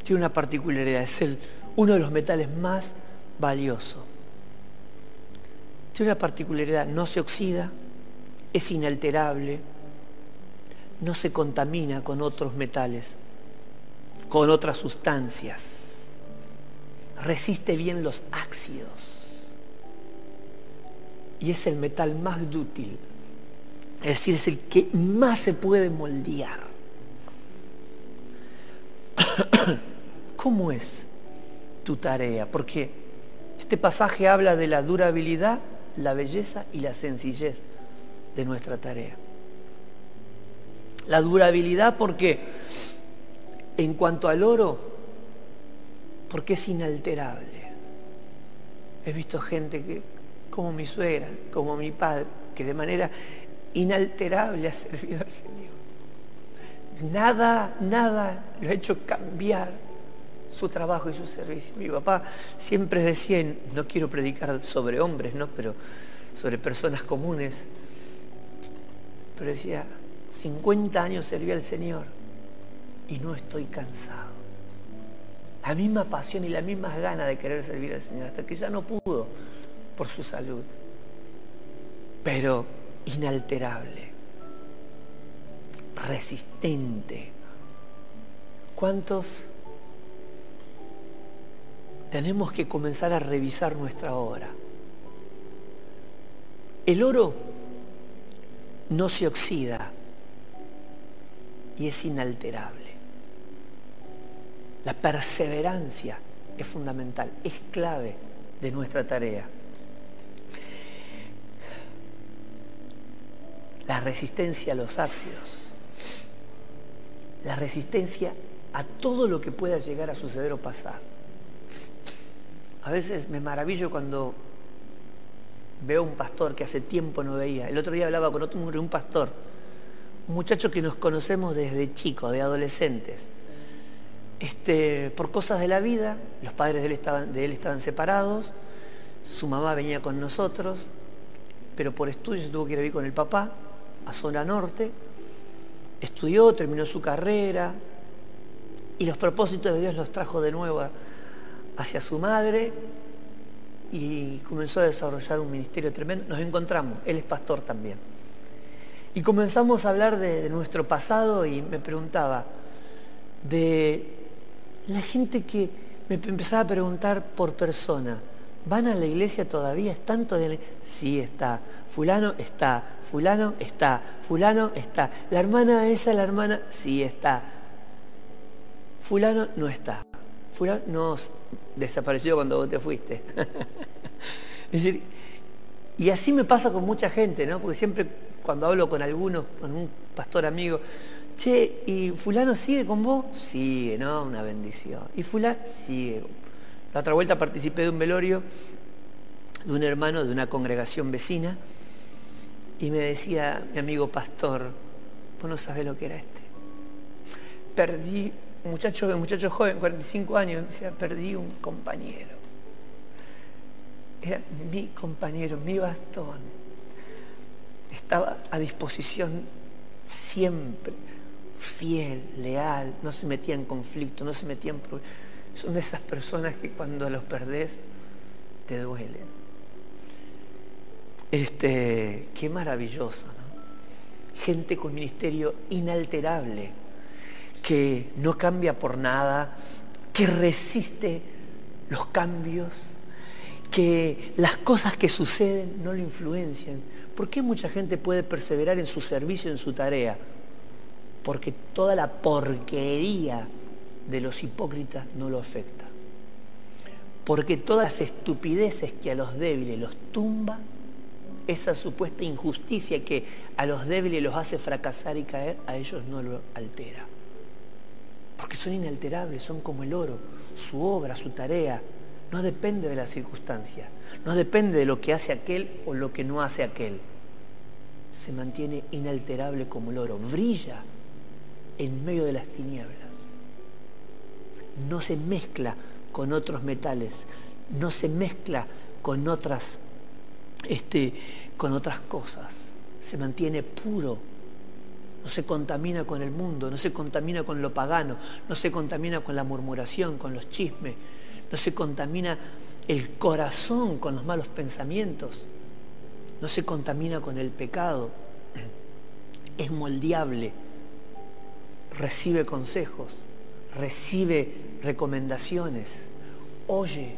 tiene una particularidad, es el, uno de los metales más valiosos. Tiene una particularidad, no se oxida, es inalterable, no se contamina con otros metales, con otras sustancias, resiste bien los ácidos y es el metal más dútil, es decir, es el que más se puede moldear. ¿Cómo es tu tarea? Porque este pasaje habla de la durabilidad, la belleza y la sencillez de nuestra tarea. La durabilidad porque en cuanto al oro, porque es inalterable. He visto gente que, como mi suegra, como mi padre, que de manera inalterable ha servido al Señor. Nada, nada lo ha hecho cambiar su trabajo y su servicio. Mi papá siempre decía, no quiero predicar sobre hombres, ¿no? pero sobre personas comunes, pero decía, 50 años serví al Señor y no estoy cansado. La misma pasión y la misma ganas de querer servir al Señor, hasta que ya no pudo por su salud, pero inalterable resistente. ¿Cuántos tenemos que comenzar a revisar nuestra obra? El oro no se oxida y es inalterable. La perseverancia es fundamental, es clave de nuestra tarea. La resistencia a los ácidos la resistencia a todo lo que pueda llegar a suceder o pasar. A veces me maravillo cuando veo un pastor que hace tiempo no veía. El otro día hablaba con otro un pastor, un muchacho que nos conocemos desde chicos, de adolescentes. Este, por cosas de la vida, los padres de él, estaban, de él estaban separados, su mamá venía con nosotros, pero por estudios tuvo que ir a vivir con el papá a zona norte estudió, terminó su carrera y los propósitos de Dios los trajo de nuevo hacia su madre y comenzó a desarrollar un ministerio tremendo. Nos encontramos, él es pastor también. Y comenzamos a hablar de, nuestro pasado y me preguntaba de la gente que me empezaba a preguntar por persona. ¿Van a la iglesia todavía? ¿Están todavía? Sí, está. Fulano está. Fulano está. Fulano está. La hermana esa, la hermana, sí está. Fulano no está. Fulano no desapareció cuando vos te fuiste. es decir, y así me pasa con mucha gente, ¿no? Porque siempre cuando hablo con algunos, con un pastor amigo, che, ¿y fulano sigue con vos? Sigue, ¿no? Una bendición. ¿Y fulano? Sigue. La otra vuelta participé de un velorio de un hermano de una congregación vecina y me decía mi amigo pastor, vos no sabés lo que era este. Perdí, muchacho, muchacho joven, 45 años, me decía, perdí un compañero. Era mi compañero, mi bastón. Estaba a disposición siempre, fiel, leal, no se metía en conflicto, no se metía en problemas son de esas personas que cuando los perdés te duelen. Este, qué maravilloso, ¿no? Gente con ministerio inalterable, que no cambia por nada, que resiste los cambios, que las cosas que suceden no lo influencian. ¿Por qué mucha gente puede perseverar en su servicio, en su tarea? Porque toda la porquería de los hipócritas no lo afecta. Porque todas las estupideces que a los débiles los tumba, esa supuesta injusticia que a los débiles los hace fracasar y caer, a ellos no lo altera. Porque son inalterables, son como el oro. Su obra, su tarea, no depende de la circunstancia, no depende de lo que hace aquel o lo que no hace aquel. Se mantiene inalterable como el oro, brilla en medio de las tinieblas. No se mezcla con otros metales, no se mezcla con otras, este, con otras cosas. Se mantiene puro, no se contamina con el mundo, no se contamina con lo pagano, no se contamina con la murmuración, con los chismes, no se contamina el corazón con los malos pensamientos, no se contamina con el pecado, es moldeable, recibe consejos, recibe recomendaciones, oye.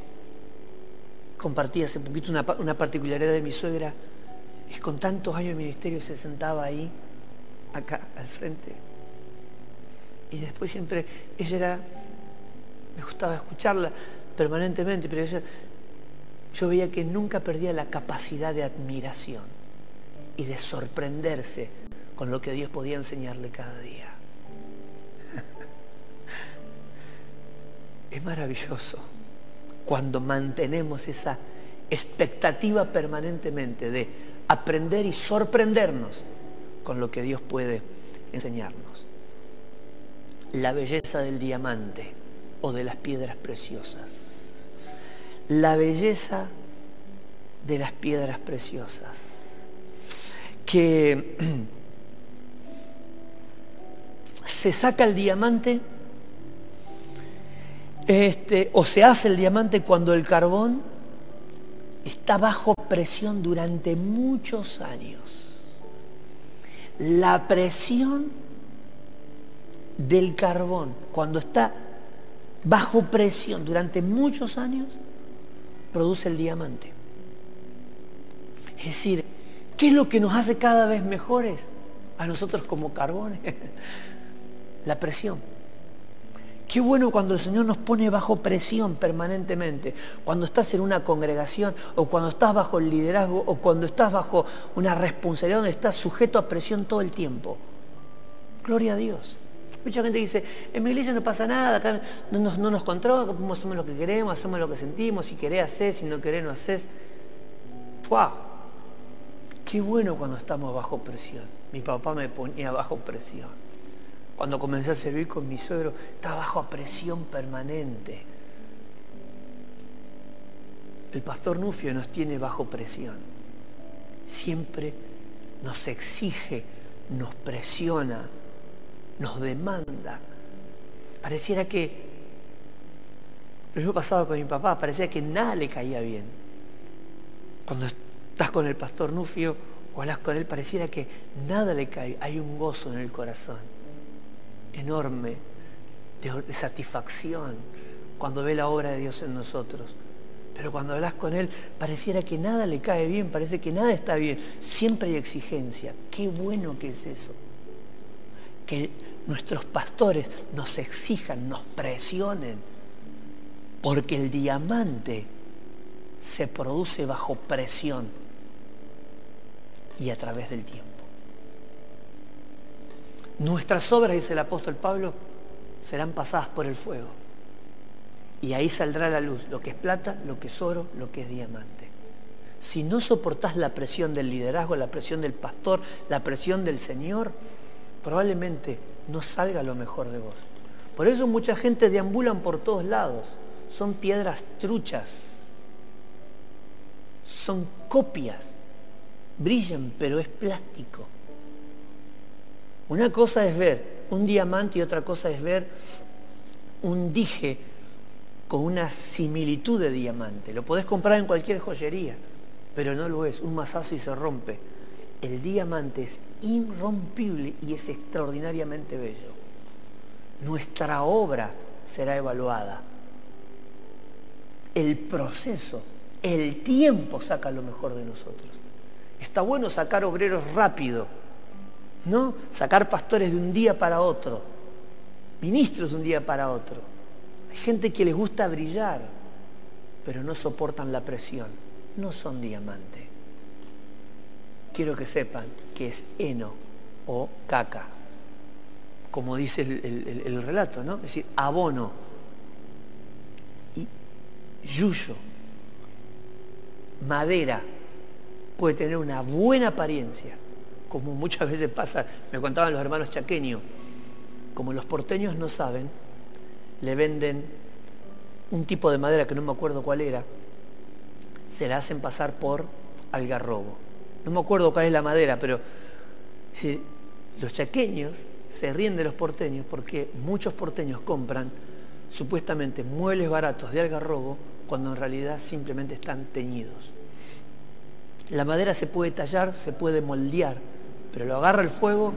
Compartí hace poquito una, una particularidad de mi suegra, es con tantos años de ministerio se sentaba ahí, acá, al frente. Y después siempre, ella era, me gustaba escucharla, permanentemente, pero yo veía que nunca perdía la capacidad de admiración y de sorprenderse con lo que Dios podía enseñarle cada día. Es maravilloso cuando mantenemos esa expectativa permanentemente de aprender y sorprendernos con lo que Dios puede enseñarnos. La belleza del diamante o de las piedras preciosas la belleza de las piedras preciosas. Que se saca el diamante este, o se hace el diamante cuando el carbón está bajo presión durante muchos años. La presión del carbón, cuando está bajo presión durante muchos años, produce el diamante. Es decir, ¿qué es lo que nos hace cada vez mejores a nosotros como carbones? La presión. Qué bueno cuando el Señor nos pone bajo presión permanentemente. Cuando estás en una congregación o cuando estás bajo el liderazgo o cuando estás bajo una responsabilidad donde estás sujeto a presión todo el tiempo. Gloria a Dios. Mucha gente dice, en mi iglesia no pasa nada, acá no nos, no nos controla, hacemos lo que queremos, hacemos lo que sentimos, si querés haces, si no querés no haces. Qué bueno cuando estamos bajo presión. Mi papá me ponía bajo presión. Cuando comencé a servir con mi suegro, estaba bajo presión permanente. El pastor Nufio nos tiene bajo presión. Siempre nos exige, nos presiona, nos demanda. Pareciera que, lo mismo pasado con mi papá, parecía que nada le caía bien. Cuando estás con el pastor Nufio o hablas con él, pareciera que nada le cae. Hay un gozo en el corazón enorme de, satisfacción cuando ve la obra de Dios en nosotros. Pero cuando hablas con Él, pareciera que nada le cae bien, parece que nada está bien. Siempre hay exigencia. Qué bueno que es eso. Que nuestros pastores nos exijan, nos presionen, porque el diamante se produce bajo presión y a través del tiempo. Nuestras obras, dice el apóstol Pablo, serán pasadas por el fuego. Y ahí saldrá la luz, lo que es plata, lo que es oro, lo que es diamante. Si no soportás la presión del liderazgo, la presión del pastor, la presión del Señor, probablemente no salga lo mejor de vos. Por eso mucha gente deambulan por todos lados. Son piedras truchas. Son copias. Brillan, pero es plástico. Una cosa es ver un diamante y otra cosa es ver un dije con una similitud de diamante. Lo podés comprar en cualquier joyería, pero no lo es. Un mazazo y se rompe el diamante es irrompible y es extraordinariamente bello. Nuestra obra será evaluada. El proceso El tiempo saca lo mejor de nosotros. Está bueno sacar obreros rápido, ¿no? Sacar pastores de un día para otro, ministros de un día para otro. Hay gente que les gusta brillar, pero no soportan la presión. No son diamante. Quiero que sepan que es heno o caca, como dice el, el relato, ¿no? Es decir, abono y yuyo, madera, puede tener una buena apariencia, como muchas veces pasa, me contaban los hermanos chaqueños, como los porteños no saben, le venden un tipo de madera que no me acuerdo cuál era, se la hacen pasar por algarrobo. No me acuerdo cuál es la madera, pero los chaqueños se ríen de los porteños porque muchos porteños compran supuestamente muebles baratos de algarrobo cuando en realidad simplemente están teñidos. La madera se puede tallar, se puede moldear, pero lo agarra el fuego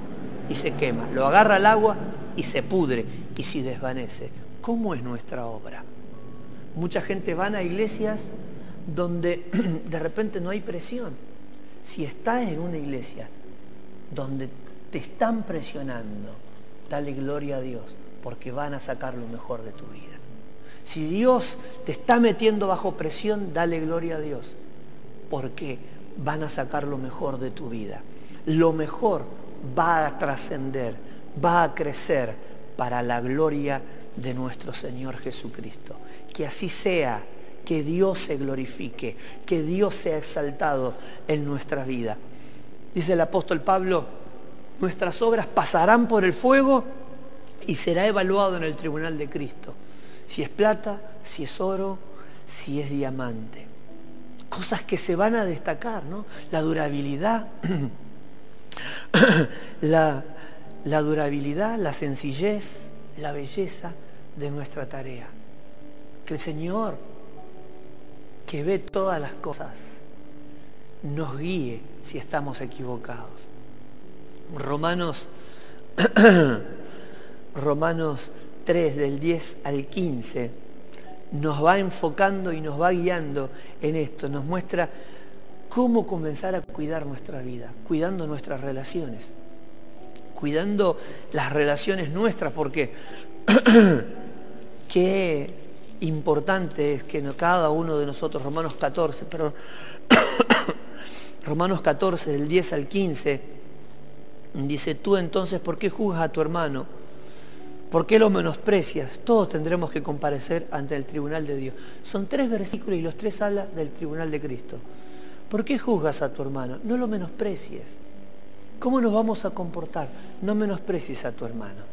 y se quema, lo agarra el agua y se pudre y se desvanece. ¿Cómo es nuestra obra? Mucha gente va a iglesias donde de repente no hay presión. Si estás en una iglesia donde te están presionando, dale gloria a Dios, porque van a sacar lo mejor de tu vida. Si Dios te está metiendo bajo presión, dale gloria a Dios, porque van a sacar lo mejor de tu vida. Lo mejor va a trascender, va a crecer para la gloria de nuestro Señor Jesucristo. Que así sea, que Dios se glorifique, que Dios sea exaltado en nuestra vida. Dice el apóstol Pablo, nuestras obras pasarán por el fuego y será evaluado en el tribunal de Cristo. Si es plata, si es oro, si es diamante cosas que se van a destacar, ¿no? La durabilidad, la, durabilidad, la sencillez, la belleza de nuestra tarea. Que el Señor, que ve todas las cosas, nos guíe si estamos equivocados. Romanos, Romanos 3 del 10 al 15 nos va enfocando y nos va guiando en esto, nos muestra cómo comenzar a cuidar nuestra vida, cuidando nuestras relaciones, cuidando las relaciones nuestras, porque qué importante es que cada uno de nosotros, Romanos 14, perdón, Romanos 14, del 10 al 15, dice, tú entonces, ¿por qué juzgas a tu hermano? ¿Por qué lo menosprecias? Todos tendremos que comparecer ante el tribunal de Dios. Son tres versículos y los tres hablan del tribunal de Cristo. ¿Por qué juzgas a tu hermano? No lo menosprecies. ¿Cómo nos vamos a comportar? No menosprecies a tu hermano.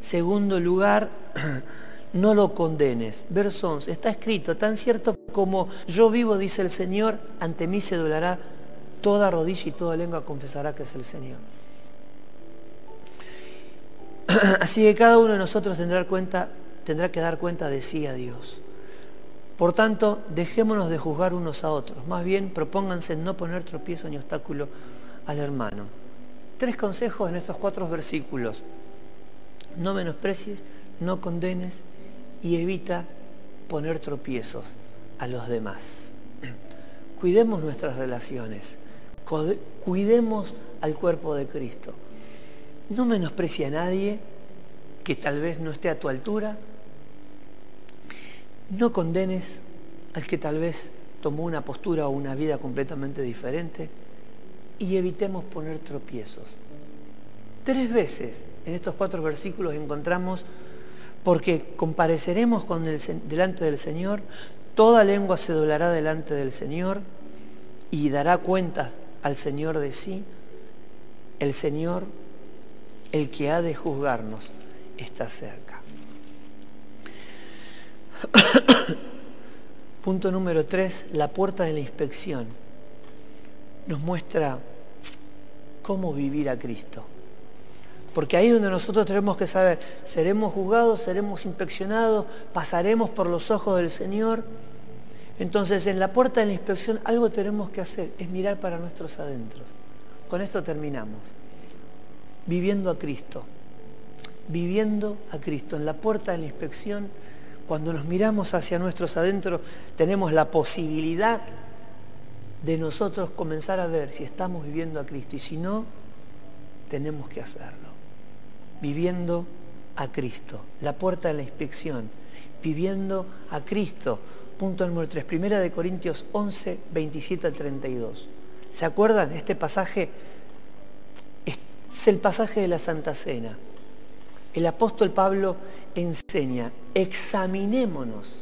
Segundo lugar, no lo condenes. Verso 11. Está escrito, tan cierto como yo vivo, dice el Señor, ante mí se doblará toda rodilla y toda lengua confesará que es el Señor. Así que cada uno de nosotros tendrá, cuenta, tendrá que dar cuenta de sí a Dios. Por tanto, dejémonos de juzgar unos a otros. Más bien, propónganse no poner tropiezo ni obstáculo al hermano. Tres consejos en estos cuatro versículos. No menosprecies, no condenes y evita poner tropiezos a los demás. Cuidemos nuestras relaciones, cuidemos al cuerpo de Cristo. No menosprecia a nadie que tal vez no esté a tu altura. No condenes al que tal vez tomó una postura o una vida completamente diferente. Y evitemos poner tropiezos. Tres veces en estos cuatro versículos encontramos, porque compareceremos con el, delante del Señor, toda lengua se doblará delante del Señor y dará cuenta al Señor de sí. El Señor el que ha de juzgarnos está cerca. Punto número tres, la puerta de la inspección. Nos muestra cómo vivir a Cristo. Porque ahí es donde nosotros tenemos que saber, seremos juzgados, seremos inspeccionados, pasaremos por los ojos del Señor. Entonces, en la puerta de la inspección algo tenemos que hacer, es mirar para nuestros adentros. Con esto terminamos viviendo a Cristo, viviendo a Cristo. En la puerta de la inspección cuando nos miramos hacia nuestros adentros, tenemos la posibilidad de nosotros comenzar a ver si estamos viviendo a Cristo y si no, tenemos que hacerlo. Viviendo a Cristo, la puerta de la inspección, viviendo a Cristo. Punto número 3, primera de Corintios 11, 27 al 32. ¿Se acuerdan? Este pasaje es el pasaje de la Santa Cena. El apóstol Pablo enseña, examinémonos,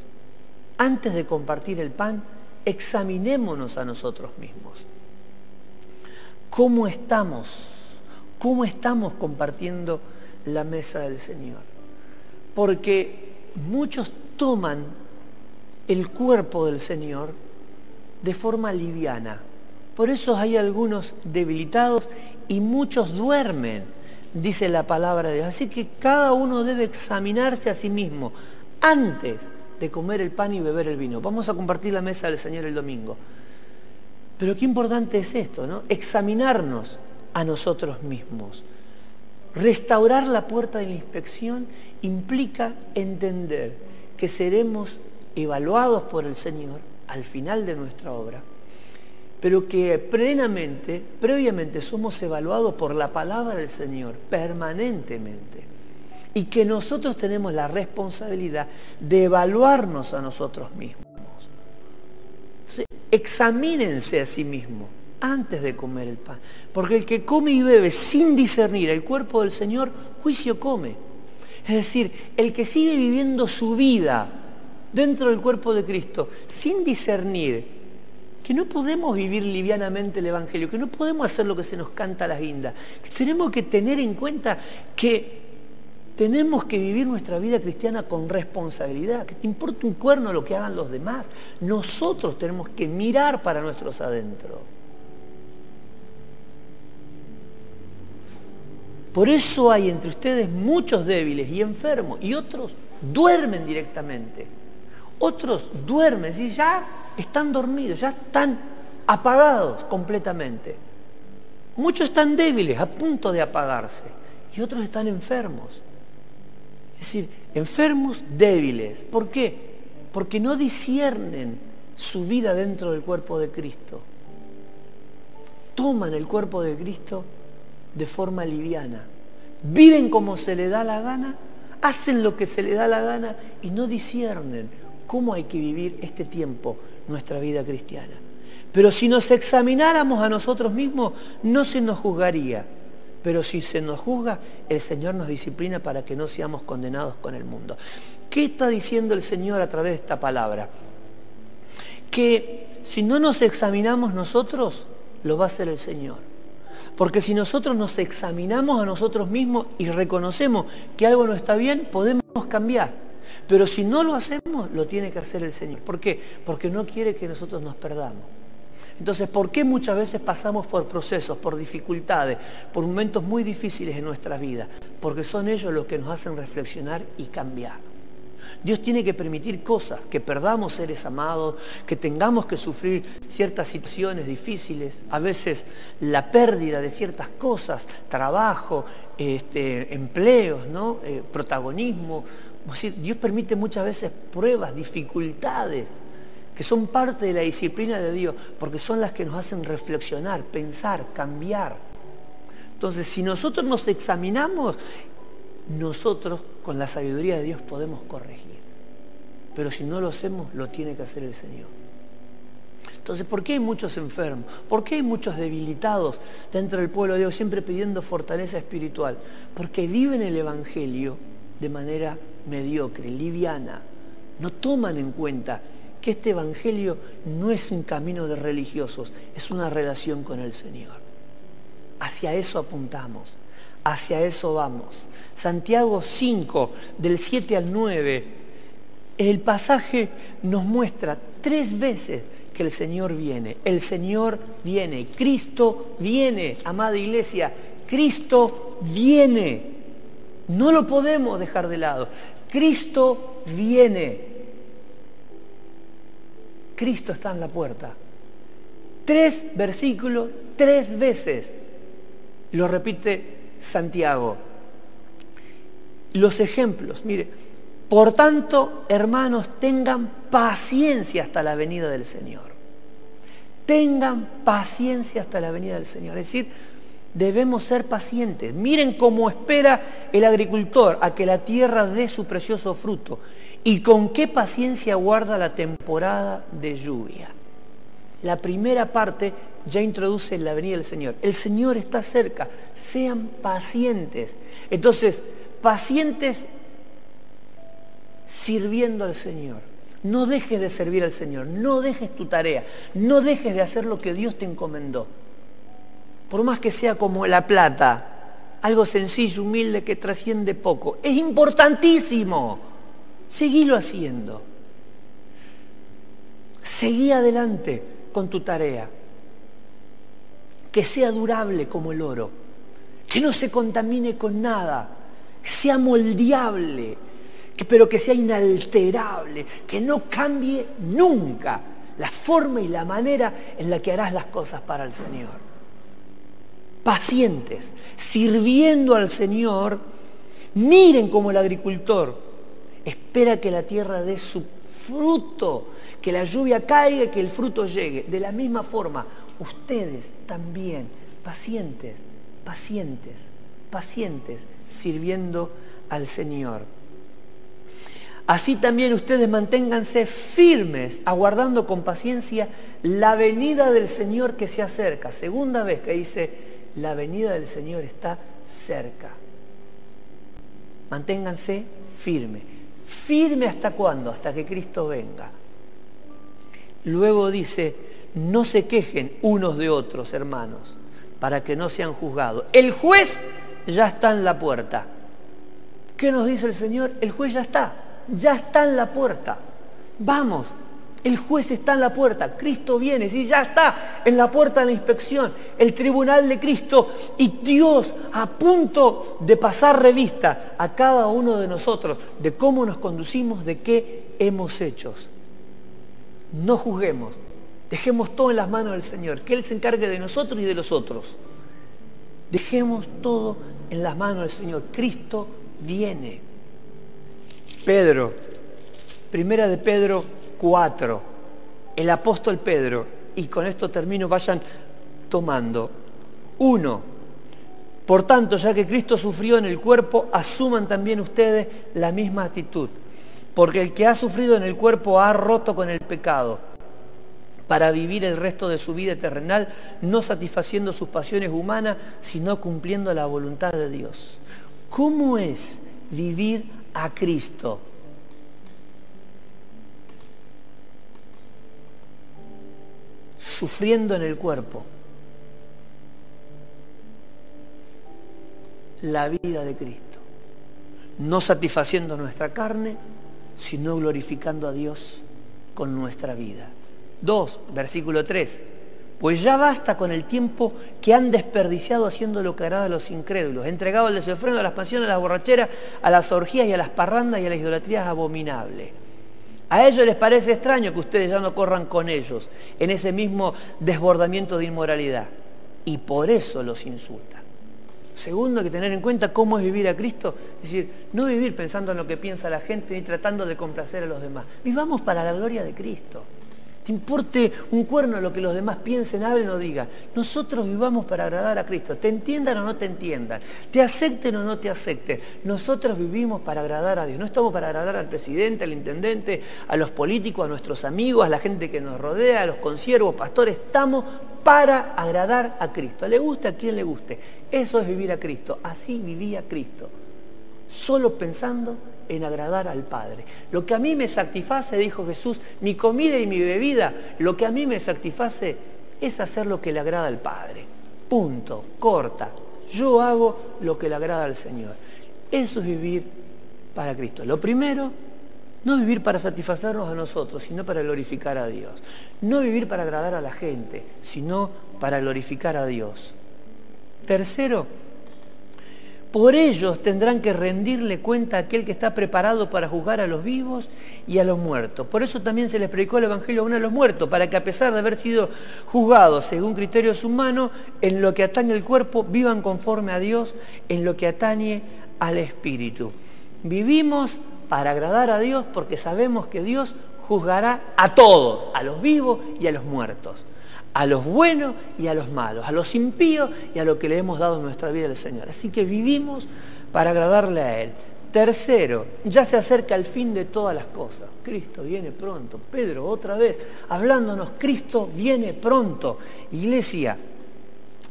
antes de compartir el pan, examinémonos a nosotros mismos. ¿Cómo estamos? ¿Cómo estamos compartiendo la mesa del Señor? Porque muchos toman el cuerpo del Señor de forma liviana. Por eso hay algunos debilitados y muchos duermen, dice la palabra de Dios. Así que cada uno debe examinarse a sí mismo antes de comer el pan y beber el vino. Vamos a compartir la mesa del Señor el domingo. Pero qué importante es esto, ¿no? Examinarnos a nosotros mismos. Restaurar la puerta de la inspección implica entender que seremos evaluados por el Señor al final de nuestra obra, pero que plenamente, previamente somos evaluados por la palabra del Señor permanentemente y que nosotros tenemos la responsabilidad de evaluarnos a nosotros mismos. examínense a sí mismos antes de comer el pan, porque el que come y bebe sin discernir el cuerpo del Señor, juicio come. Es decir, el que sigue viviendo su vida dentro del cuerpo de Cristo sin discernir que no podemos vivir livianamente el Evangelio, que no podemos hacer lo que se nos canta a la guinda, que tenemos que tener en cuenta que tenemos que vivir nuestra vida cristiana con responsabilidad, que te importa un cuerno lo que hagan los demás. Nosotros tenemos que mirar para nuestros adentros. Por eso hay entre ustedes muchos débiles y enfermos y otros duermen directamente. Otros duermen y ya están dormidos, ya están apagados completamente. Muchos están débiles, a punto de apagarse, y otros están enfermos. Es decir, enfermos débiles. ¿Por qué? Porque no disciernen su vida dentro del cuerpo de Cristo. Toman el cuerpo de Cristo de forma liviana. Viven como se le da la gana, hacen lo que se le da la gana y no disciernen cómo hay que vivir este tiempo, nuestra vida cristiana. Pero si nos examináramos a nosotros mismos, no se nos juzgaría pero si se nos juzga, el Señor nos disciplina para que no seamos condenados con el mundo. ¿Qué está diciendo el Señor a través de esta palabra? Que si no nos examinamos nosotros, lo va a hacer el Señor. Porque si nosotros nos examinamos a nosotros mismos y reconocemos que algo no está bien, podemos cambiar. Pero si no lo hacemos, lo tiene que hacer el Señor. ¿Por qué? Porque no quiere que nosotros nos perdamos. Entonces, ¿por qué muchas veces pasamos por procesos, por dificultades, por momentos muy difíciles en nuestra vida? Porque son ellos los que nos hacen reflexionar y cambiar. Dios tiene que permitir cosas, que perdamos seres amados, que tengamos que sufrir ciertas situaciones difíciles, a veces la pérdida de ciertas cosas, trabajo, este, empleos. Eh, protagonismo. Dios permite muchas veces pruebas, dificultades que son parte de la disciplina de Dios, porque son las que nos hacen reflexionar, pensar, cambiar. Entonces, si nosotros nos examinamos, nosotros con la sabiduría de Dios podemos corregir. Pero si no lo hacemos, lo tiene que hacer el Señor. Entonces, ¿por qué hay muchos enfermos? ¿Por qué hay muchos debilitados dentro del pueblo de Dios siempre pidiendo fortaleza espiritual? Porque viven el Evangelio de manera mediocre, liviana. No toman en cuenta que este Evangelio no es un camino de religiosos, es una relación con el Señor. Hacia eso apuntamos, hacia eso vamos. Santiago 5, del 7 al 9, el pasaje nos muestra tres veces que el Señor viene. El Señor viene, Cristo viene, amada iglesia, Cristo viene. No lo podemos dejar de lado. Cristo viene. Cristo está en la puerta. Tres versículos, tres veces lo repite Santiago. Los ejemplos, mire, Por tanto, hermanos, tengan paciencia hasta la venida del Señor. Tengan paciencia hasta la venida del Señor. Es decir, debemos ser pacientes. Miren cómo espera el agricultor a que la tierra dé su precioso fruto y con qué paciencia guarda la temporada de lluvia. La primera parte ya introduce la venida del Señor. El Señor está cerca. Sean pacientes. Entonces, pacientes sirviendo al Señor. No dejes de servir al Señor, no dejes tu tarea, no dejes de hacer lo que Dios te encomendó. Por más que sea como la plata, algo sencillo, humilde, que trasciende poco, es importantísimo. Seguilo haciendo. Seguí adelante con tu tarea. Que sea durable como el oro. Que no se contamine con nada. Que sea moldeable pero que sea inalterable, que no cambie nunca la forma y la manera en la que harás las cosas para el Señor. Pacientes, sirviendo al Señor, miren como el agricultor espera que la tierra dé su fruto, que la lluvia caiga y que el fruto llegue. De la misma forma, ustedes también, pacientes, pacientes, pacientes, sirviendo al Señor. Así también ustedes manténganse firmes, aguardando con paciencia la venida del Señor que se acerca. Segunda vez que dice, la venida del Señor está cerca. Manténganse firmes. ¿Firme hasta cuándo? Hasta que Cristo venga. Luego dice, no se quejen unos de otros, hermanos, para que no sean juzgados. El juez ya está en la puerta. ¿Qué nos dice el Señor? El juez ya está ya está en la puerta. Vamos, el juez está en la puerta, Cristo viene, sí, ya está en la puerta de la inspección, el tribunal de Cristo y Dios a punto de pasar revista a cada uno de nosotros de cómo nos conducimos, de qué hemos hecho. No juzguemos, dejemos todo en las manos del Señor, que Él se encargue de nosotros y de los otros. Dejemos todo en las manos del Señor. Cristo viene. Pedro, primera de Pedro 4, el apóstol Pedro, y con esto termino, vayan tomando. Uno, por tanto, ya que Cristo sufrió en el cuerpo, asuman también ustedes la misma actitud, porque el que ha sufrido en el cuerpo ha roto con el pecado para vivir el resto de su vida terrenal, no satisfaciendo sus pasiones humanas, sino cumpliendo la voluntad de Dios. ¿Cómo es vivir a Cristo. Sufriendo en el cuerpo. La vida de Cristo. No satisfaciendo nuestra carne, sino glorificando a Dios con nuestra vida. 2, versículo 3 pues ya basta con el tiempo que han desperdiciado haciendo lo que agrada a los incrédulos, entregado al desenfreno, a las pasiones, a las borracheras, a las orgías y a las parrandas y a las idolatrías abominables. A ellos les parece extraño que ustedes ya no corran con ellos en ese mismo desbordamiento de inmoralidad. Y por eso los insultan. Segundo, hay que tener en cuenta cómo es vivir a Cristo. Es decir, no vivir pensando en lo que piensa la gente ni tratando de complacer a los demás. Vivamos para la gloria de Cristo importe un cuerno lo que los demás piensen, hablen o digan. Nosotros vivamos para agradar a Cristo. Te entiendan o no te entiendan. Te acepten o no te acepten. Nosotros vivimos para agradar a Dios. No estamos para agradar al presidente, al intendente, a los políticos, a nuestros amigos, a la gente que nos rodea, a los consiervos, pastores. Estamos para agradar a Cristo. Le guste a quien le guste. Eso es vivir a Cristo. Así vivía Cristo. Solo pensando en agradar al Padre. Lo que a mí me satisface, dijo Jesús, mi comida y mi bebida, lo que a mí me satisface es hacer lo que le agrada al Padre. Punto, corta. Yo hago lo que le agrada al Señor. Eso es vivir para Cristo. Lo primero, no vivir para satisfacernos a nosotros, sino para glorificar a Dios. No vivir para agradar a la gente, sino para glorificar a Dios. Tercero, por ellos tendrán que rendirle cuenta a aquel que está preparado para juzgar a los vivos y a los muertos. Por eso también se les predicó el Evangelio a uno de los muertos, para que a pesar de haber sido juzgados según criterios humanos, en lo que atañe al cuerpo, vivan conforme a Dios, en lo que atañe al Espíritu. Vivimos para agradar a Dios porque sabemos que Dios juzgará a todos, a los vivos y a los muertos, a los buenos y a los malos, a los impíos y a lo que le hemos dado en nuestra vida al Señor. Así que vivimos para agradarle a Él. Tercero, ya se acerca el fin de todas las cosas. Cristo viene pronto. Pedro, otra vez, hablándonos, Cristo viene pronto. Iglesia,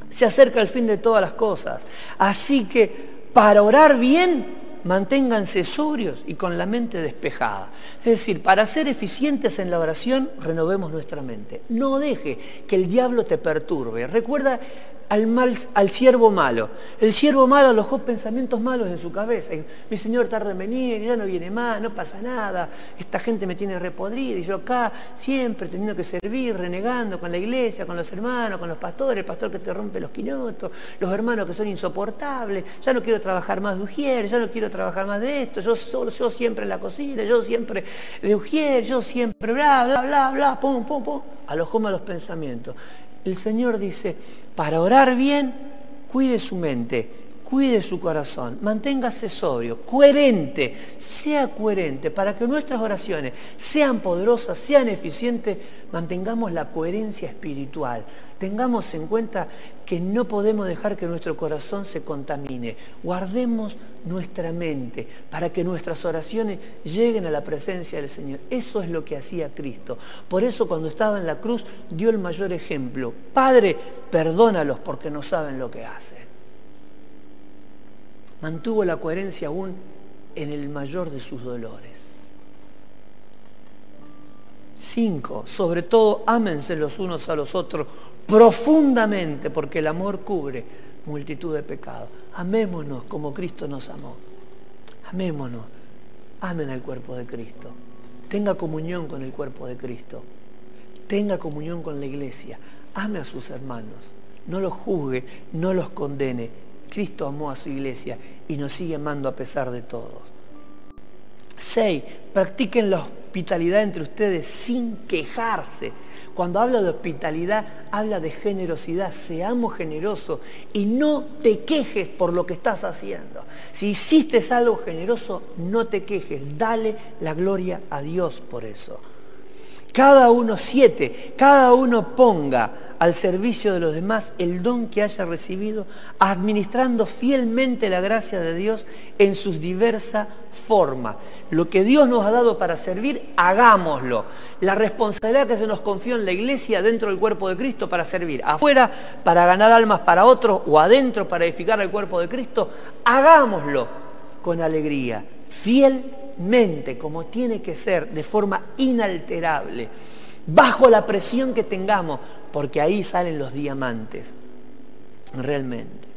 se acerca el fin de todas las cosas. Así que para orar bien, manténganse sobrios y con la mente despejada. Es decir, para ser eficientes en la oración, renovemos nuestra mente. No deje que el diablo te perturbe. Recuerda al, mal, al siervo malo. El siervo malo alojó pensamientos malos en su cabeza. Mi Señor tarda en venir, ya no viene más, no pasa nada. Esta gente me tiene repodrida y yo acá siempre teniendo que servir, renegando con la iglesia, con los hermanos, con los pastores, el pastor que te rompe los quinotos, los hermanos que son insoportables. Ya no quiero trabajar más de ujier, ya no quiero trabajar más de esto. Yo, solo, yo siempre en la cocina, yo siempre de ujier, yo siempre bla, bla, bla, bla, pum, pum, pum. Alojó malos pensamientos. El Señor dice, para orar bien, cuide su mente, cuide su corazón, manténgase sobrio, coherente, sea coherente, para que nuestras oraciones sean poderosas, sean eficientes, mantengamos la coherencia espiritual. Tengamos en cuenta que no podemos dejar que nuestro corazón se contamine. Guardemos nuestra mente para que nuestras oraciones lleguen a la presencia del Señor. Eso es lo que hacía Cristo. Por eso cuando estaba en la cruz dio el mayor ejemplo. Padre, perdónalos porque no saben lo que hacen. Mantuvo la coherencia aún en el mayor de sus dolores. Cinco, sobre todo ámense los unos a los otros profundamente, porque el amor cubre multitud de pecados. Amémonos como Cristo nos amó. Amémonos. Amen al cuerpo de Cristo. Tenga comunión con el cuerpo de Cristo. Tenga comunión con la iglesia. Ame a sus hermanos. No los juzgue, no los condene. Cristo amó a su iglesia y nos sigue amando a pesar de todos. Seis, practiquen la hospitalidad entre ustedes sin quejarse cuando habla de hospitalidad, habla de generosidad. Seamos generosos y no te quejes por lo que estás haciendo. Si hiciste algo generoso, no te quejes. Dale la gloria a Dios por eso. Cada uno siete, cada uno ponga al servicio de los demás el don que haya recibido, administrando fielmente la gracia de Dios en sus diversas formas. Lo que Dios nos ha dado para servir, hagámoslo. La responsabilidad que se nos confió en la iglesia dentro del cuerpo de Cristo para servir, afuera para ganar almas para otros o adentro para edificar el cuerpo de Cristo, hagámoslo con alegría, fielmente, como tiene que ser, de forma inalterable bajo la presión que tengamos, porque ahí salen los diamantes, realmente.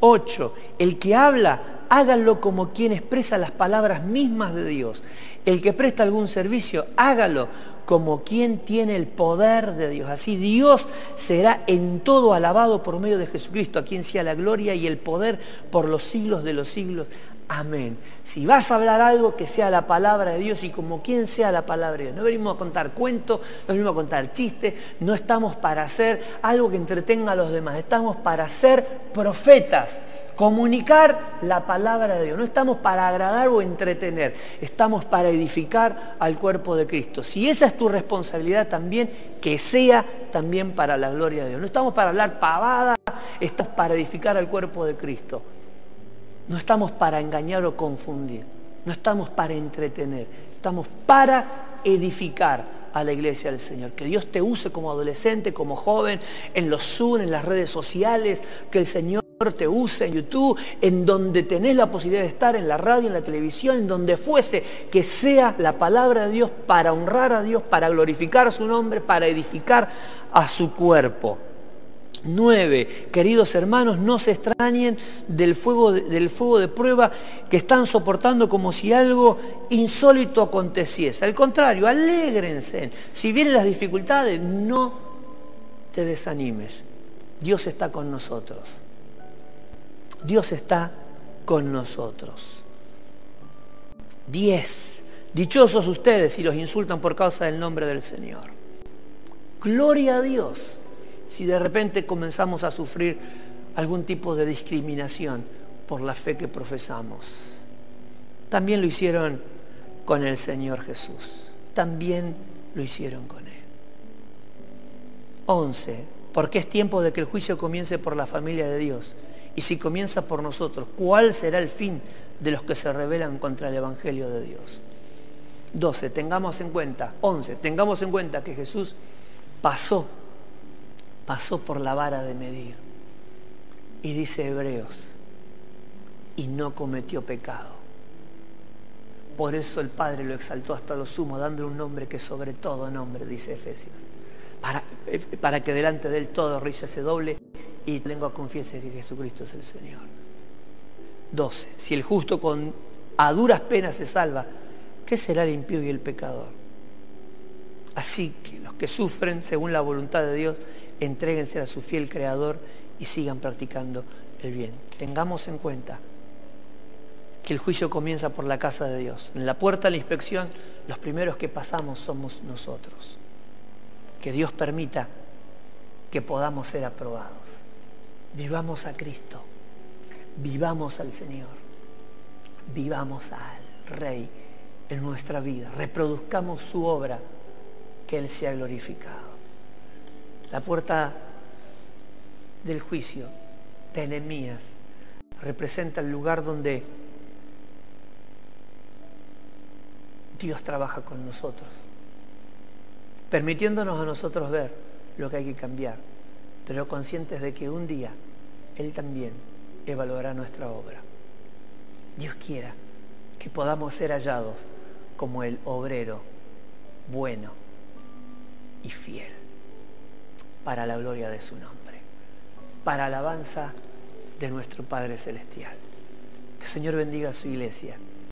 Ocho, el que habla, hágalo como quien expresa las palabras mismas de Dios. El que presta algún servicio, hágalo como quien tiene el poder de Dios. Así Dios será en todo alabado por medio de Jesucristo, a quien sea la gloria y el poder por los siglos de los siglos. Amén. Si vas a hablar algo, que sea la palabra de Dios y como quien sea la palabra de Dios. No venimos a contar cuentos, no venimos a contar chistes, no estamos para hacer algo que entretenga a los demás, estamos para ser profetas, comunicar la palabra de Dios. No estamos para agradar o entretener, estamos para edificar al cuerpo de Cristo. Si esa es tu responsabilidad también, que sea también para la gloria de Dios. No estamos para hablar pavada, estamos para edificar al cuerpo de Cristo. No estamos para engañar o confundir, no estamos para entretener, estamos para edificar a la iglesia del Señor. Que Dios te use como adolescente, como joven, en los Zoom, en las redes sociales, que el Señor te use en YouTube, en donde tenés la posibilidad de estar, en la radio, en la televisión, en donde fuese, que sea la palabra de Dios para honrar a Dios, para glorificar su nombre, para edificar a su cuerpo. 9. Queridos hermanos, no se extrañen del fuego, del fuego de prueba que están soportando como si algo insólito aconteciese. Al contrario, alégrense. Si vienen las dificultades, no te desanimes. Dios está con nosotros. Dios está con nosotros. 10. Dichosos ustedes si los insultan por causa del nombre del Señor. Gloria a Dios si de repente comenzamos a sufrir algún tipo de discriminación por la fe que profesamos. También lo hicieron con el Señor Jesús. También lo hicieron con Él. 11. Porque es tiempo de que el juicio comience por la familia de Dios. Y si comienza por nosotros, ¿cuál será el fin de los que se rebelan contra el Evangelio de Dios? 12. Tengamos en cuenta, 11. Tengamos en cuenta que Jesús pasó, pasó por la vara de medir. Y dice Hebreos, y no cometió pecado. Por eso el Padre lo exaltó hasta lo sumo, dándole un nombre que sobre todo nombre, dice Efesios. Para, para que delante de él todo risa se doble y lengua confiese que Jesucristo es el Señor. 12. Si el justo con a duras penas se salva, ¿qué será el impío y el pecador? Así que los que sufren según la voluntad de Dios, entréguense a su fiel Creador y sigan practicando el bien. Tengamos en cuenta que el juicio comienza por la casa de Dios. En la puerta de la inspección, los primeros que pasamos somos nosotros. Que Dios permita que podamos ser aprobados. Vivamos a Cristo, vivamos al Señor, vivamos al Rey en nuestra vida, reproduzcamos su obra, que Él sea glorificado. La puerta del juicio de enemías representa el lugar donde Dios trabaja con nosotros, permitiéndonos a nosotros ver lo que hay que cambiar, pero conscientes de que un día Él también evaluará nuestra obra. Dios quiera que podamos ser hallados como el obrero bueno y fiel para la gloria de su nombre, para alabanza de nuestro Padre Celestial. Que el Señor bendiga a su iglesia